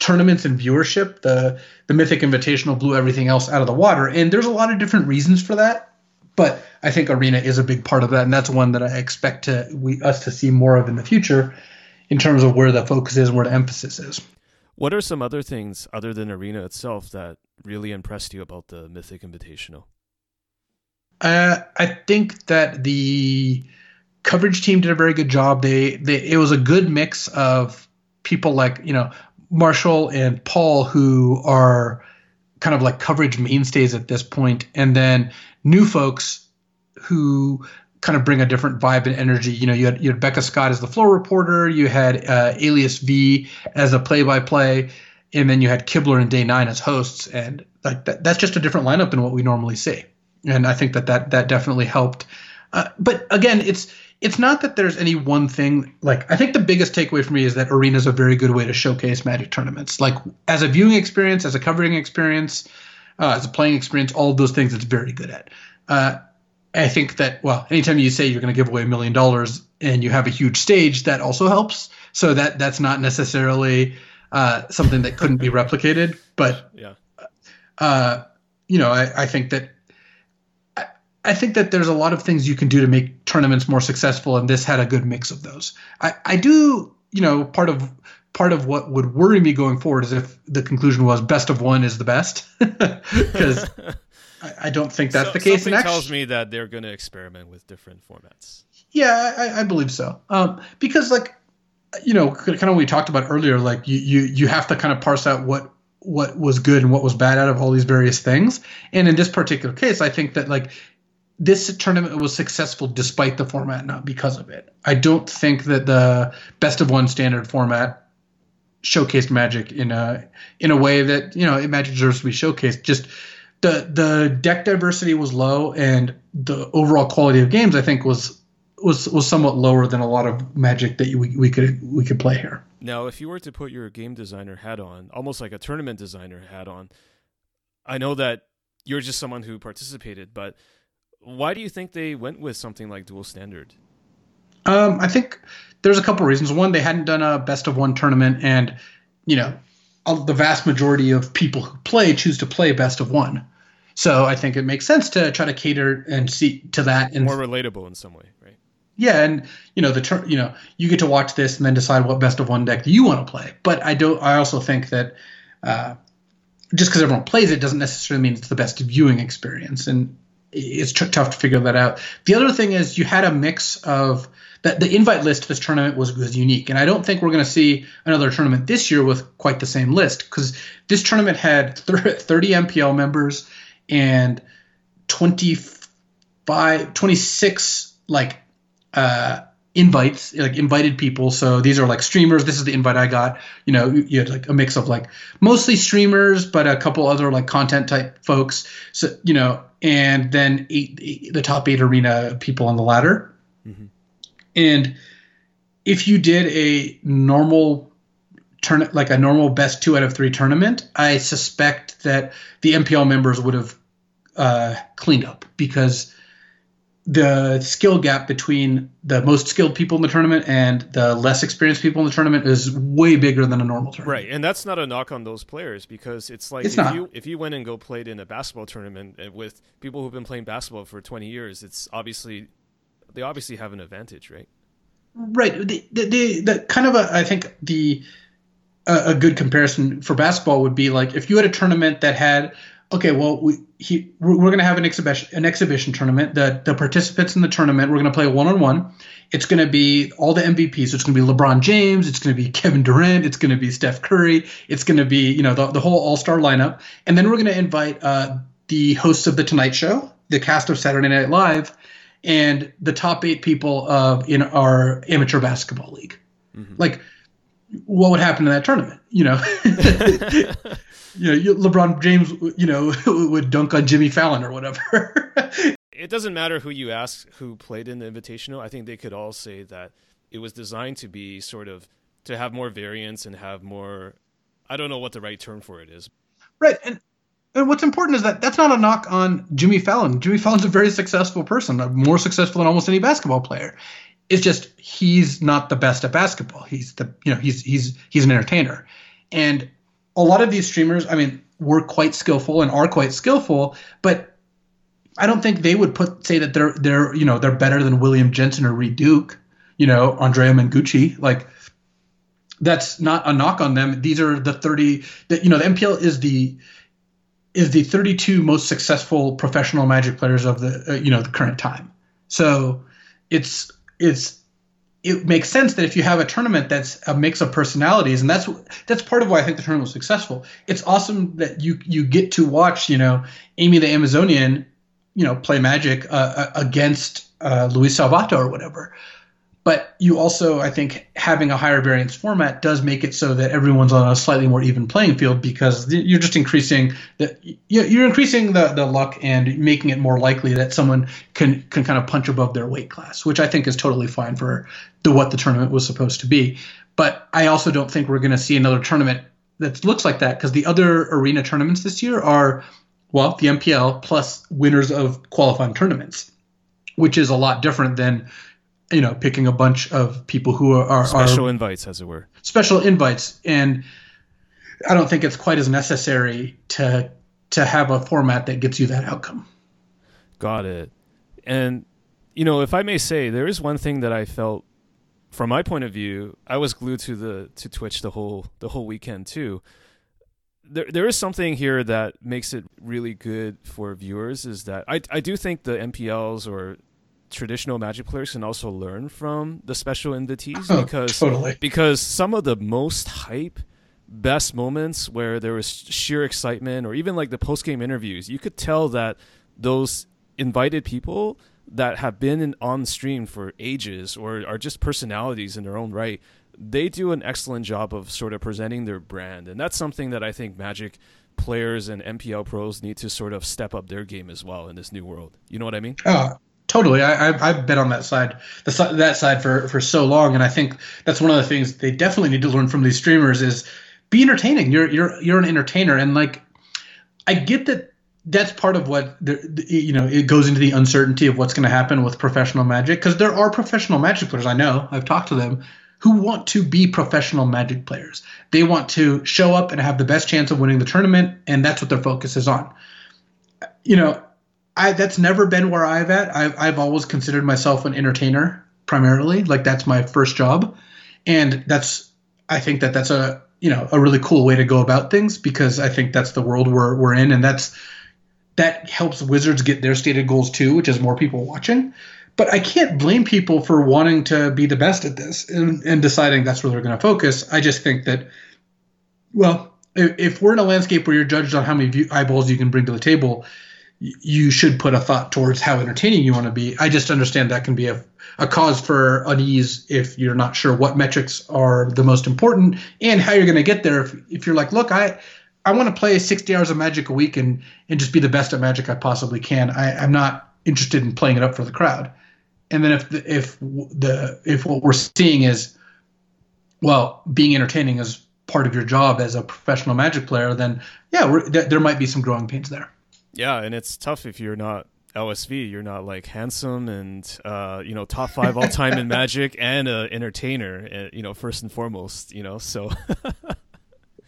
[SPEAKER 2] tournaments and viewership, the the Mythic Invitational blew everything else out of the water, and there's a lot of different reasons for that. But I think Arena is a big part of that, and that's one that I expect to we us to see more of in the future, in terms of where the focus is and where the emphasis is.
[SPEAKER 1] What are some other things other than Arena itself that really impressed you about the Mythic Invitational?
[SPEAKER 2] Uh, I think that the coverage team did a very good job. They, they it was a good mix of people like you know Marshall and Paul who are kind of like coverage mainstays at this point, and then new folks who kind of bring a different vibe and energy. You know, you had, you had Becca Scott as the floor reporter, you had uh, Alias V as a play-by-play, and then you had Kibler and Day Nine as hosts, and like that, that's just a different lineup than what we normally see. And I think that that that definitely helped. Uh, but again, it's it's not that there's any one thing. Like I think the biggest takeaway for me is that arena is a very good way to showcase Magic tournaments. Like as a viewing experience, as a covering experience, uh, as a playing experience, all of those things it's very good at. Uh, I think that well, anytime you say you're going to give away a million dollars and you have a huge stage, that also helps. So that that's not necessarily uh, something that couldn't be replicated, but
[SPEAKER 1] Yeah.
[SPEAKER 2] uh, you know, I, I think that I, think that there's a lot of things you can do to make tournaments more successful, and this had a good mix of those. I, I do, you know, part of part of what would worry me going forward is if the conclusion was best of one is the best, because I, I don't think that's
[SPEAKER 1] So-
[SPEAKER 2] the case.
[SPEAKER 1] Something
[SPEAKER 2] And
[SPEAKER 1] tells me that they're going to experiment with different formats.
[SPEAKER 2] yeah, I, I believe so. Um, because like, you know, kind of what we talked about earlier, like you, you you have to kind of parse out what what was good and what was bad out of all these various things. And in this particular case, I think that like this tournament was successful despite the format, not because of it. I don't think that the best of one standard format showcased Magic in a in a way that you know Magic deserves to be showcased. Just the the deck diversity was low, and the overall quality of games I think was was was somewhat lower than a lot of Magic that we, we could we could play here.
[SPEAKER 1] Now, if you were to put your game designer hat on, almost like a tournament designer hat on, I know that you're just someone who participated, but why do you think they went with something like duo standard?
[SPEAKER 2] Um, I think there's a couple reasons. One, they hadn't done a best of one tournament, and you know, the vast majority of people who play choose to play best of one. So I think it makes sense to try to cater and see to that. And
[SPEAKER 1] More relatable in some way, right?
[SPEAKER 2] yeah, and you know the tur- you know you get to watch this and then decide what best of one deck you want to play. But I don't. I also think that uh, just because everyone plays it doesn't necessarily mean it's the best viewing experience, and it's tr- tough to figure that out. The other thing is you had a mix of that. The invite list to this tournament was was unique, and I don't think we're going to see another tournament this year with quite the same list because this tournament had thir- 30 MPL members and 25, 26 like uh, invites, like invited people. So these are like streamers. This is the invite I got. You know, you had like a mix of like mostly streamers, but a couple other like content type folks. So you know, and then eight, eight the top eight arena people on the ladder. And if you did a normal turn, like a normal best two out of three tournament, I suspect that the MPL members would have uh, cleaned up because the skill gap between the most skilled people in the tournament and the less experienced people in the tournament is way bigger than a normal tournament.
[SPEAKER 1] Right, and that's not a knock on those players because it's like
[SPEAKER 2] It's
[SPEAKER 1] if
[SPEAKER 2] not.
[SPEAKER 1] you if you went and go played in a basketball tournament uh, with people who've been playing basketball for 20 years, it's obviously they obviously have an advantage, right?
[SPEAKER 2] Right. The, the, the, the kind of a, I think the a, a good comparison for basketball would be like if you had a tournament that had okay, well we he, we're, we're going to have an exhibition an exhibition tournament. The the participants in the tournament we're going to play one on one. It's going to be all the MVPs. So it's going to be LeBron James. It's going to be Kevin Durant. It's going to be Steph Curry. It's going to be you know the, the whole All Star lineup. And then we're going to invite uh, the hosts of the Tonight Show, the cast of Saturday Night Live, and the top eight people of in our amateur basketball league. Like, what would happen in that tournament? You know, you know, LeBron James, you know, would dunk on Jimmy Fallon or whatever.
[SPEAKER 1] it doesn't matter who you ask who played in the invitational. I think they could all say that it was designed to be sort of to have more variance and have more. I don't know what the right term for it is.
[SPEAKER 2] right. And and what's important is that that's not a knock on Jimmy Fallon. Jimmy Fallon's a very successful person, more successful than almost any basketball player. It's just he's not the best at basketball. He's the you know he's he's he's an entertainer, and a lot of these streamers, I mean, were quite skillful and are quite skillful, but I don't think they would put say that they're they're you know they're better than William Jensen or Reid Duke, you know Andrea Mengucci. Like that's not a knock on them. These are the thirty that you know the MPL is the is the 32 most successful professional magic players of the uh, you know the current time. So it's it's it makes sense that if you have a tournament that's a mix of personalities, and that's that's part of why I think the tournament was successful. It's awesome that you you get to watch you know Amy the Amazonian you know play Magic uh, uh, against uh, Luis Salvatto or whatever. But you also, I think, having a higher variance format does make it so that everyone's on a slightly more even playing field because you're just increasing the you- you're increasing the, the luck and making it more likely that someone can can kind of punch above their weight class, which I think is totally fine for the what the tournament was supposed to be. But I also don't think we're going to see another tournament that looks like that because the other arena tournaments this year are well the MPL plus winners of qualifying tournaments, which is a lot different than you know picking a bunch of people who are, are,
[SPEAKER 1] Special
[SPEAKER 2] are
[SPEAKER 1] invites, as it were.
[SPEAKER 2] special invites and I don't think it's quite as necessary to to have a format that gets you that outcome.
[SPEAKER 1] Got it. And you know, if I may say, there is one thing that I felt from my point of view, I was glued to the to Twitch the whole the whole weekend too. There there is something here that makes it really good for viewers is that I I do think the MPLs or traditional magic players can also learn from the special invitees
[SPEAKER 2] Oh,
[SPEAKER 1] because
[SPEAKER 2] totally.
[SPEAKER 1] because some of the most hype best moments where there was sheer excitement or even like the post game interviews you could tell that those invited people that have been in, on stream for ages or are just personalities in their own right they do an excellent job of sort of presenting their brand. And that's something that i think magic players and mpl pros need to sort of step up their game as well in this new world. You know what i mean?
[SPEAKER 2] Oh, totally. I, I've, I've been on that side, the that side for for so long, and I think that's one of the things they definitely need to learn from these streamers is be entertaining. You're you're you're an entertainer, and like I get that that's part of what the- you know it goes into the uncertainty of what's going to happen with professional magic because there are professional magic players I know I've talked to them who want to be professional magic players. They want to show up and have the best chance of winning the tournament, and that's what their focus is on. You know, I that's never been where I've at. I've I've always considered myself an entertainer primarily. Like that's my first job, and that's I think that that's a you know a really cool way to go about things because I think that's the world we're we're in, and that's that helps Wizards get their stated goals too, which is more people watching. But I can't blame people for wanting to be the best at this and, and deciding that's where they're going to focus. I just think that, well, if, if we're in a landscape where you're judged on how many view, eyeballs you can bring to the table, you should put a thought towards how entertaining you want to be. I just understand that can be a, a cause for unease if you're not sure what metrics are the most important and how you're going to get there. If, if you're like, look, I I want to play 60 hours of Magic a week and and just be the best at Magic I possibly can. I, I'm not interested in playing it up for the crowd. And then if the, if the if what we're seeing is well, being entertaining is part of your job as a professional Magic player, then yeah, th- there might be some growing pains there.
[SPEAKER 1] Yeah, and it's tough if you're not LSV. You're not like handsome and uh, you know top five all time in Magic and a entertainer. uh, You know, first and foremost. You know, so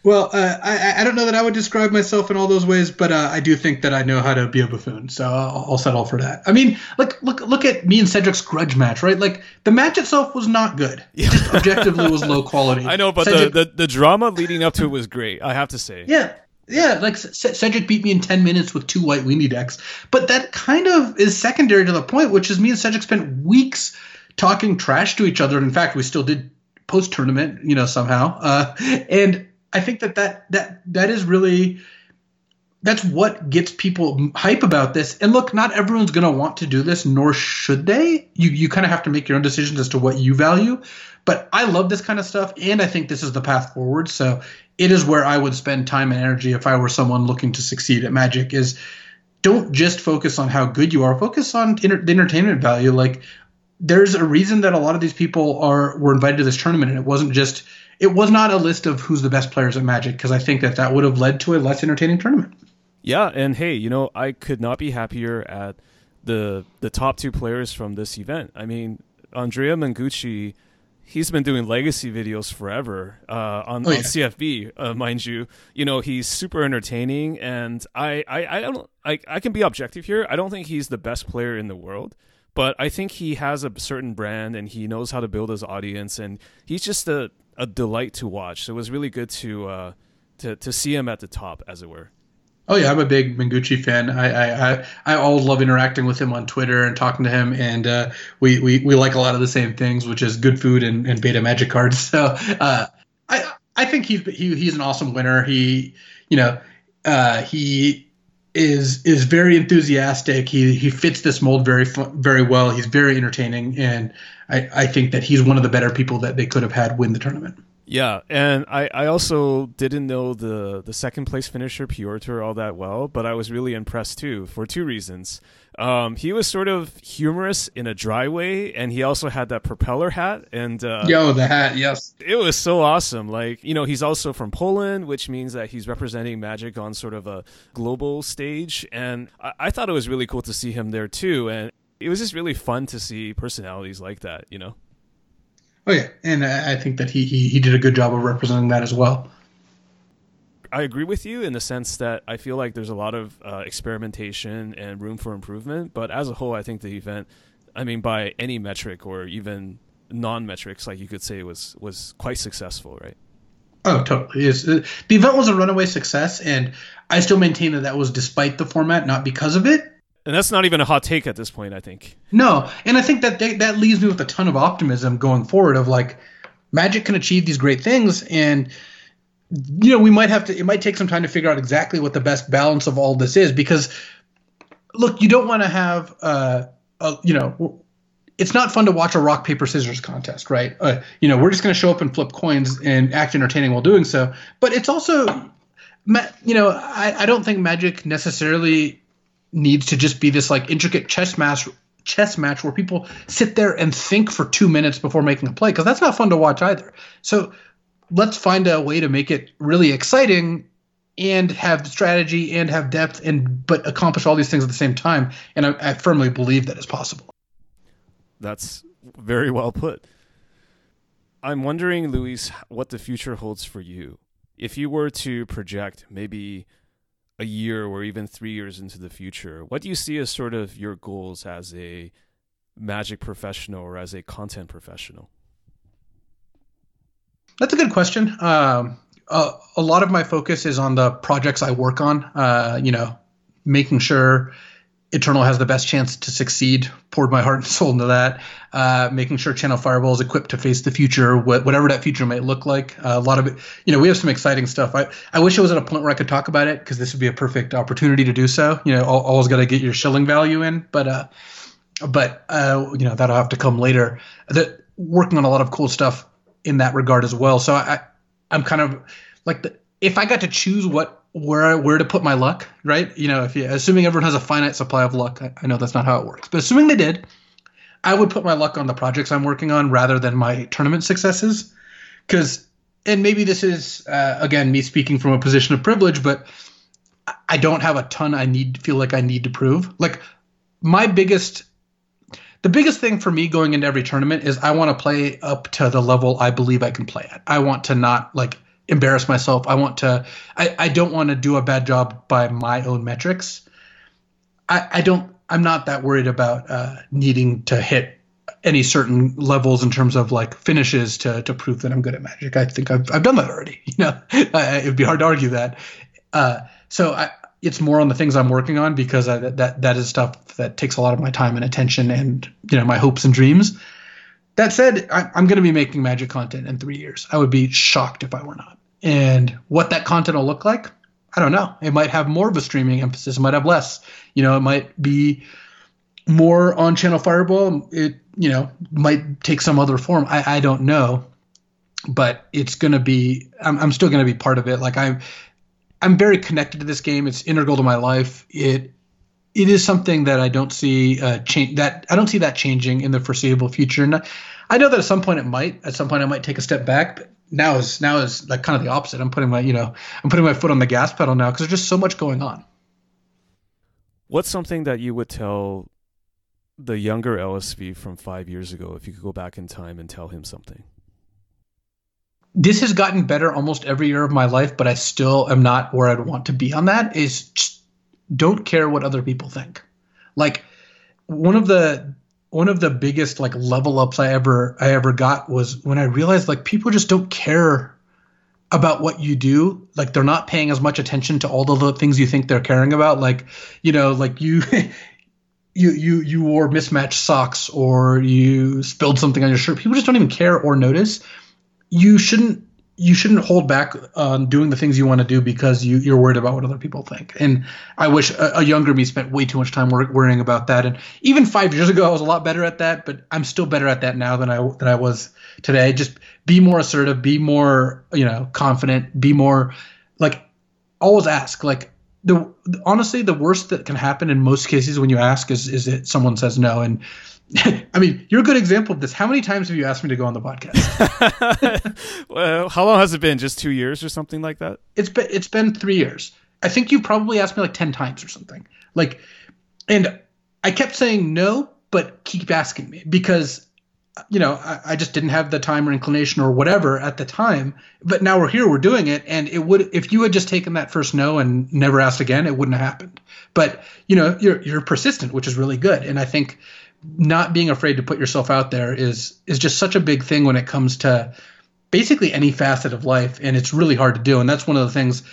[SPEAKER 2] Well, uh, I, I don't know that I would describe myself in all those ways, but uh, I do think that I know how to be a buffoon, so I'll, I'll settle for that. I mean, look, look, look at me and Cedric's grudge match, right? Like the match itself was not good. It just objectively was low quality.
[SPEAKER 1] I know, but
[SPEAKER 2] Cedric,
[SPEAKER 1] the, the the drama leading up to it was great. I have to say.
[SPEAKER 2] yeah, yeah, like C- Cedric beat me in ten minutes with two white weenie decks, but that kind of is secondary to the point, which is me and Cedric spent weeks talking trash to each other. In fact, we still did post tournament, you know, somehow, uh, and I think that that that that is really that's what gets people hype about this. And look, not everyone's going to want to do this, nor should they. You you kind of have to make your own decisions as to what you value. But I love this kind of stuff, and I think this is the path forward. So it is where I would spend time and energy if I were someone looking to succeed at Magic. Is don't just focus on how good you are. Focus on inter- the entertainment value. Like there's a reason that a lot of these people are were invited to this tournament, and it wasn't just it was not a list of who's the best players at Magic because I think that that would have led to a less entertaining tournament.
[SPEAKER 1] Yeah, and hey, you know, I could not be happier at the the top two players from this event. I mean, Andrea Mengucci, he's been doing legacy videos forever uh, on,
[SPEAKER 2] Oh,
[SPEAKER 1] on. CFB, uh, mind you. You know, he's super entertaining, and I I, I don't I, I can be objective here. I don't think he's the best player in the world. But I think he has a certain brand and he knows how to build his audience and he's just a, a delight to watch. So it was really good to uh, to to see him at the top, as it were.
[SPEAKER 2] Oh yeah, I'm a big Mengucci fan. I I, I, I always love interacting with him on Twitter and talking to him, and uh, we, we we like a lot of the same things, which is good food and, and beta magic cards. So uh, I I think he's he, he's an awesome winner. He you know uh, he is is very enthusiastic. He he fits this mold very very well. He's very entertaining, and I, I think that he's one of the better people that they could have had win the tournament.
[SPEAKER 1] Yeah, and I, I also didn't know the, the second place finisher Piotr all that well, but I was really impressed too for two reasons. Um, he was sort of humorous in a dry way, and he also had that propeller hat, and uh,
[SPEAKER 2] Yo, the hat, yes.
[SPEAKER 1] it was so awesome. Like, you know, he's also from Poland, which means that he's representing Magic on sort of a global stage, and I, I thought it was really cool to see him there too, and it was just really fun to see personalities like that, you know.
[SPEAKER 2] Oh yeah, and I think that he, he he did a good job of representing that as well.
[SPEAKER 1] I agree with you in the sense that I feel like there's a lot of uh, experimentation and room for improvement. But as a whole, I think the event, I mean, by any metric or even non-metrics, like you could say, was was quite successful, right?
[SPEAKER 2] Oh, totally. Is the event was a runaway success, and I still maintain that that was despite the format, not because of it.
[SPEAKER 1] And that's not even a hot take at this point. I think.
[SPEAKER 2] No, and I think that they, that leaves me with a ton of optimism going forward. Of like, Magic can achieve these great things, and you know we might have to. It might take some time to figure out exactly what the best balance of all this is, because look, you don't want to have, uh, a, you know. It's not fun to watch a rock paper scissors contest, right? Uh, you know, we're just going to show up and flip coins and act entertaining while doing so. But it's also, you know, I, I don't think Magic necessarily needs to just be this like intricate chess match chess match where people sit there and think for two minutes before making a play because that's not fun to watch either so let's find a way to make it really exciting and have strategy and have depth and but accomplish all these things at the same time and i, I firmly believe that is possible
[SPEAKER 1] That's very well put. I'm wondering, Luis, what the future holds for you. If you were to project maybe a year or even three years into the future, what do you see as sort of your goals as a magic professional or as a content professional?
[SPEAKER 2] That's a good question. Um, a, a lot of my focus is on the projects I work on. Uh, you know, making sure Eternal has the best chance to succeed. Poured my heart and soul into that. Uh, making sure Channel Fireball is equipped to face the future, wh- whatever that future might look like. Uh, a lot of it, you know, we have some exciting stuff. I, I wish I was at a point where I could talk about it because this would be a perfect opportunity to do so. You know, al- always got to get your shilling value in, but uh, but uh, you know that'll have to come later. That working on a lot of cool stuff in that regard as well. So I, I'm kind of like the, if I got to choose what where where to put my luck, right? You know, if you assuming everyone has a finite supply of luck, I, I know that's not how it works, but assuming they did, I would put my luck on the projects I'm working on rather than my tournament successes, because and maybe this is uh, again me speaking from a position of privilege, but I- don't have a ton I need feel like I need to prove. Like my biggest the biggest thing for me going into every tournament is I want to play up to the level I believe I can play at. I want to not like embarrass myself. I want to. I, I don't want to do a bad job by my own metrics. I, I don't. I'm not that worried about uh, needing to hit any certain levels in terms of like finishes to to prove that I'm good at Magic. I think I've I've done that already. You know, it'd be hard to argue that. Uh, so I, it's more on the things I'm working on because I, that that is stuff that takes a lot of my time and attention and you know my hopes and dreams. That said, I, I'm going to be making Magic content in three years. I would be shocked if I were not. And what that content will look like, I don't know. It might have more of a streaming emphasis. It might have less. You know, it might be more on Channel Fireball. It you know might take some other form. I, I don't know, but it's gonna be. I'm, I'm still gonna be part of it. Like I'm I'm very connected to this game. It's integral to my life. It it is something that I don't see uh, change. That I don't see that changing in the foreseeable future. And I know that at some point it might. At some point I might take a step back. But now is now is like kind of the opposite. I'm putting my you know I'm putting my foot on the gas pedal now because there's just so much going on.
[SPEAKER 1] What's something that you would tell the younger LSV from five years ago if you could go back in time and tell him something?
[SPEAKER 2] this has gotten better almost every year of my life, but I still am not where I'd want to be on that. Is just don't care what other people think. Like one of the one of the biggest like level ups I ever I ever got was when I realized like people just don't care about what you do. Like they're not paying as much attention to all the little things you think they're caring about. Like you know, like you. You, you you wore mismatched socks or you spilled something on your shirt. People just don't even care or notice you shouldn't you shouldn't hold back on doing the things you want to do because you, you're worried about what other people think. And I wish a, a younger me spent way too much time wor- worrying about that. And even five years ago, I was a lot better at that, but I'm still better at that now than I than I was today. Just be more assertive, be more you know confident, be more like always ask. Like the honestly, the worst that can happen in most cases when you ask is is that someone says no. And I mean, you're a good example of this. How many times have you asked me to go on the podcast?
[SPEAKER 1] well, how long has it been? Just two years or something like that?
[SPEAKER 2] It's been it's been three years. I think you probably asked me like ten times or something. Like, and I kept saying no, but keep asking me because you know I, I just didn't have the time or inclination or whatever at the time. But now we're here, we're doing it, and it would if you had just taken that first no and never asked again, it wouldn't have happened. But you know you're you're persistent, which is really good, and I think not being afraid to put yourself out there is is just such a big thing when it comes to basically any facet of life and it's really hard to do. And that's one of the things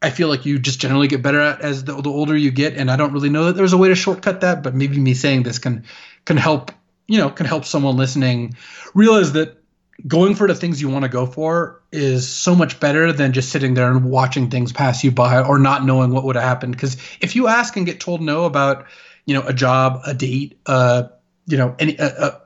[SPEAKER 2] i feel like you just generally get better at as the, the older you get. And i don't really know that there's a way to shortcut that but maybe me saying this can can help you know can help someone listening realize that going for the things you want to go for is so much better than just sitting there and watching things pass you by or not knowing what would have happened. Because if you ask and get told no about you know a job a date uh you know any uh, uh,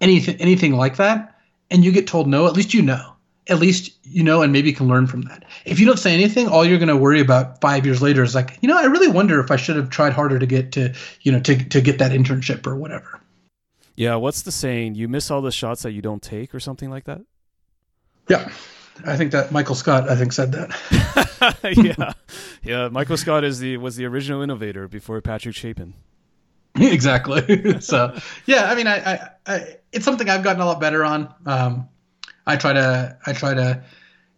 [SPEAKER 2] anything anything like that and you get told no at least you know at least you know and maybe can learn from that if you don't say anything all you're going to worry about five years later is like you know i really wonder if i should have tried harder to get to you know to, to get that internship or whatever
[SPEAKER 1] Yeah, what's the saying? You miss all the shots that you don't take, or something like that.
[SPEAKER 2] yeah i think that michael scott i think said that
[SPEAKER 1] yeah, yeah. Michael Scott is the was the original innovator before Patrick Chapin.
[SPEAKER 2] exactly so yeah i mean I, I i it's something i've gotten a lot better on um i try to i try to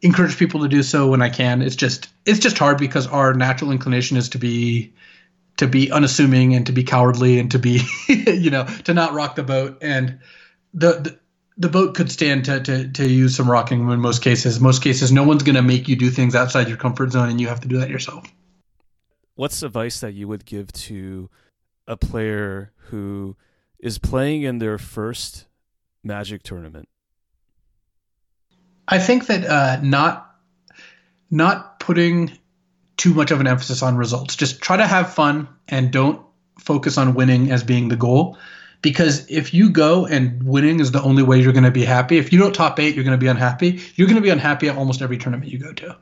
[SPEAKER 2] encourage people to do so when i can it's just it's just hard because our natural inclination is to be to be unassuming and to be cowardly and to be you know to not rock the boat and the, the the boat could stand to, to, to use some rocking in most cases. Most cases, no one's going to make you do things outside your comfort zone, and you have to do that yourself.
[SPEAKER 1] What's advice that you would give to a player who is playing in their first Magic tournament?
[SPEAKER 2] I think that uh, not not putting too much of an emphasis on results. Just try to have fun and don't focus on winning as being the goal. Because if you go and winning is the only way you're going to be happy, if you don't top eight, you're going to be unhappy. You're going to be unhappy at almost every tournament you go to,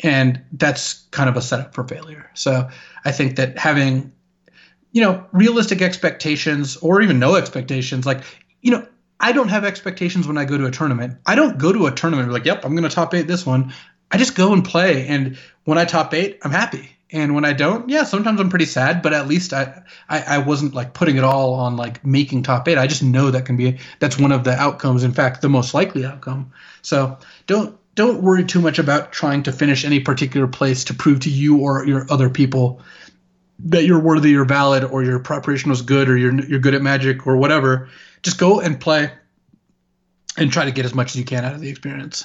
[SPEAKER 2] and that's kind of a setup for failure. So I think that having you know realistic expectations or even no expectations, like you know I don't have expectations when I go to a tournament. I don't go to a tournament like, yep, I'm going to top eight this one. I just go and play. And when I top eight, I'm happy. And when I don't, yeah, sometimes I'm pretty sad, but at least I, I, I wasn't like putting it all on like making top eight. I just know that can be, that's one of the outcomes. In fact, the most likely outcome. So don't, don't worry too much about trying to finish any particular place to prove to you or your other people that you're worthy or valid or your preparation was good or you're you're good at magic or whatever. Just go and play and try to get as much as you can out of the experience.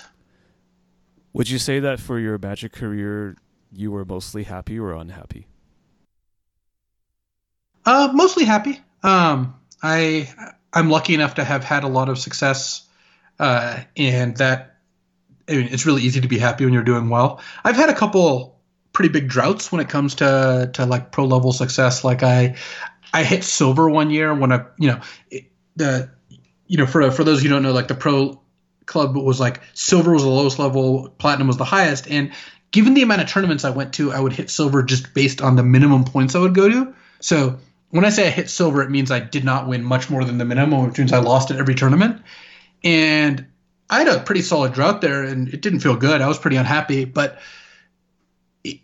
[SPEAKER 1] Would you say that for your magic career, you were mostly happy or unhappy?
[SPEAKER 2] Uh, mostly happy. Um, I I'm lucky enough to have had a lot of success, uh, and that I mean, it's really easy to be happy when you're doing well. I've had a couple pretty big droughts when it comes to to like pro level success. Like I I hit silver one year when I you know the you know for for those who don't know like the pro club was like silver was the lowest level, platinum was the highest, and given the amount of tournaments I went to, I would hit silver just based on the minimum points I would go to. So when I say I hit silver, it means I did not win much more than the minimum, which means I lost at every tournament. And I had a pretty solid drought there, and it didn't feel good. I was pretty unhappy, but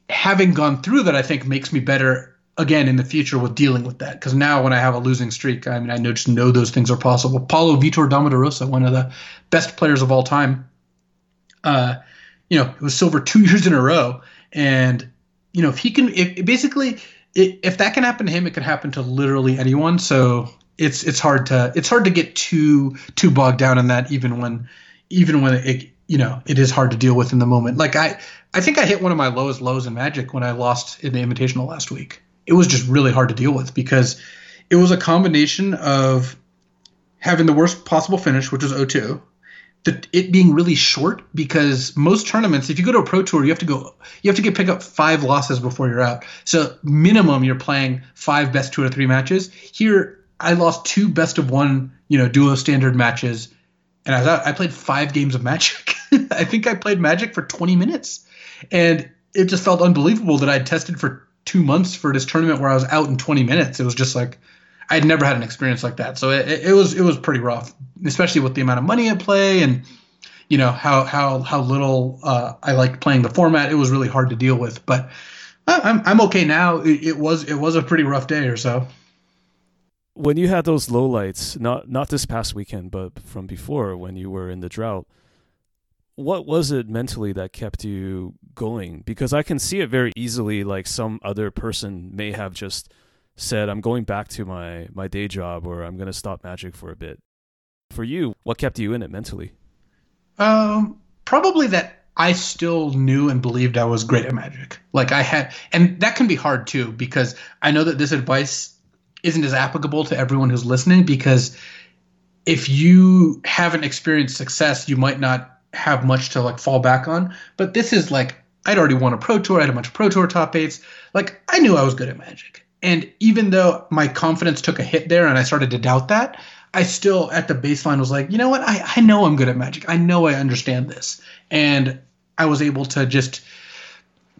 [SPEAKER 2] having gone through that, I think makes me better again in the future with dealing with that. Because now, when I have a losing streak, I mean, I know just know those things are possible. Paulo Vitor Damo da Rosa, one of the best players of all time, uh, you know, it was silver two years in a row, and you know, if he can, if basically, if that can happen to him, it can happen to literally anyone. So it's it's hard to it's hard to get too too bogged down in that, even when even when it you know it is hard to deal with in the moment. Like I I think I hit one of my lowest lows in Magic when I lost in the Invitational last week. It was just really hard to deal with because it was a combination of having the worst possible finish, which was 0-2, the, it being really short because most tournaments, if you go to a pro tour, you have to go, you have to get pick up five losses before you're out. So minimum, you're playing five best two or three matches. Here, I lost two best of one, you know, duo standard matches, and I. I played five games of Magic. I think I played Magic for 20 minutes, and it just felt unbelievable that I'd tested for two months for this tournament where I was out in 20 minutes. It was just like I had never had an experience like that. So it, it, it was it was pretty rough, especially with the amount of money at play and you know how how how little uh, I liked playing the format. It was really hard to deal with, but uh, I'm I'm okay now. It, it was it was a pretty rough day or so.
[SPEAKER 1] When you had those lowlights, not not this past weekend, but from before when you were in the drought, what was it mentally that kept you going? Because I can see it very easily. Like some other person may have just said, "I'm going back to my my day job," or "I'm going to stop magic for a bit." For you, what kept you in it mentally?
[SPEAKER 2] Um, probably that I still knew and believed I was great at magic. Like I had, and that can be hard too because I know that this advice isn't as applicable to everyone who's listening because if you haven't experienced success, you might not have much to like fall back on. But this is like I'd already won a pro tour, I had a bunch of pro tour top eights. Like I knew I was good at magic. And even though my confidence took a hit there and I started to doubt that, I still at the baseline was like, you know what? I, I know I'm good at magic. I know I understand this. And I was able to just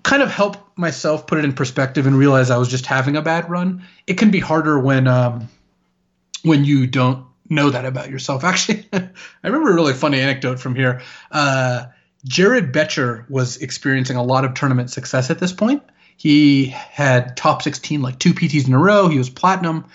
[SPEAKER 2] kind of help myself put it in perspective and realize I was just having a bad run. It can be harder when um, when you don't know that about yourself. Actually, I remember a really funny anecdote from here. Uh, Jared Boettcher was experiencing a lot of tournament success at this point. He had top 16, like two PTs in a row. He was platinum.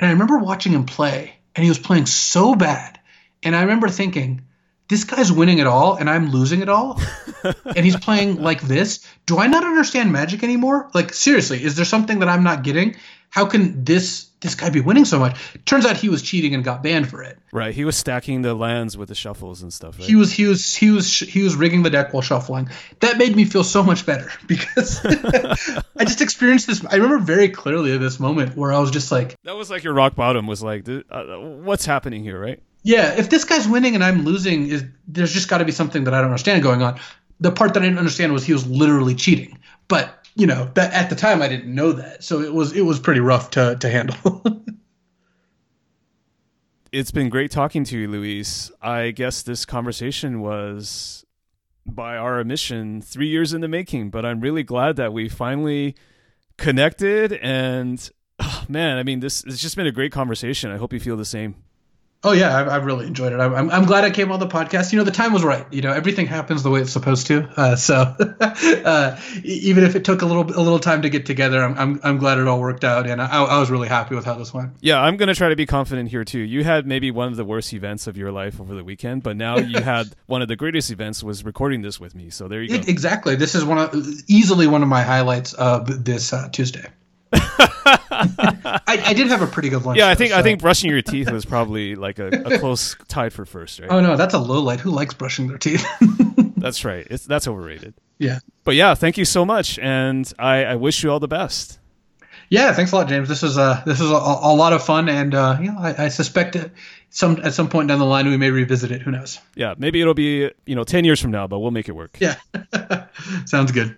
[SPEAKER 2] And I remember watching him play, and he was playing so bad. And I remember thinking, this guy's winning it all, and I'm losing it all. and he's playing like this. Do I not understand magic anymore? Like, seriously, is there something that I'm not getting? How can this this guy be winning so much? Turns out he was cheating and got banned for it.
[SPEAKER 1] Right, he was stacking the lands with the shuffles and stuff. Right?
[SPEAKER 2] He was he was he was he was rigging the deck while shuffling. That made me feel so much better because I just experienced this. I remember very clearly this moment where I was just like,
[SPEAKER 1] that was like your rock bottom. Was like, uh, what's happening here, right?
[SPEAKER 2] Yeah, if this guy's winning and I'm losing, is there's just got to be something that I don't understand going on. The part that I didn't understand was he was literally cheating, but you know that at the time I didn't know that, so it was it was pretty rough to to handle.
[SPEAKER 1] It's been great talking to you, Luis. I guess this conversation was, by our admission, three years in the making, but I'm really glad that we finally connected. And oh, man, I mean, this it's just been a great conversation. I hope you feel the same.
[SPEAKER 2] Oh yeah, I've, I've really enjoyed it. I'm, I'm, I'm glad I came on the podcast. You know, the time was right. You know, everything happens the way it's supposed to. Uh, so uh, even if it took a little a little time to get together, I'm I'm, I'm glad it all worked out, and I, I was really happy with how this went.
[SPEAKER 1] Yeah, I'm going to try to be confident here too. You had maybe one of the worst events of your life over the weekend, but now you had one of the greatest events was recording this with me. So there you go.
[SPEAKER 2] E- Exactly. This is one of easily one of my highlights of this uh, Tuesday. I, I did have a pretty good lunch.
[SPEAKER 1] Yeah, I
[SPEAKER 2] though,
[SPEAKER 1] think I think brushing your teeth was probably like a, a close tie for first, right?
[SPEAKER 2] Oh no, that's a low light. Who likes brushing their teeth?
[SPEAKER 1] That's right. It's that's overrated.
[SPEAKER 2] yeah.
[SPEAKER 1] But yeah, thank you so much, and I, I wish you all the best.
[SPEAKER 2] Yeah, thanks a lot, James. This is uh this is a, a lot of fun, and uh, you know, I, I suspect some at some point down the line we may revisit it. Who knows?
[SPEAKER 1] Yeah, maybe it'll be you know ten years from now, but we'll make it work.
[SPEAKER 2] Yeah, sounds good.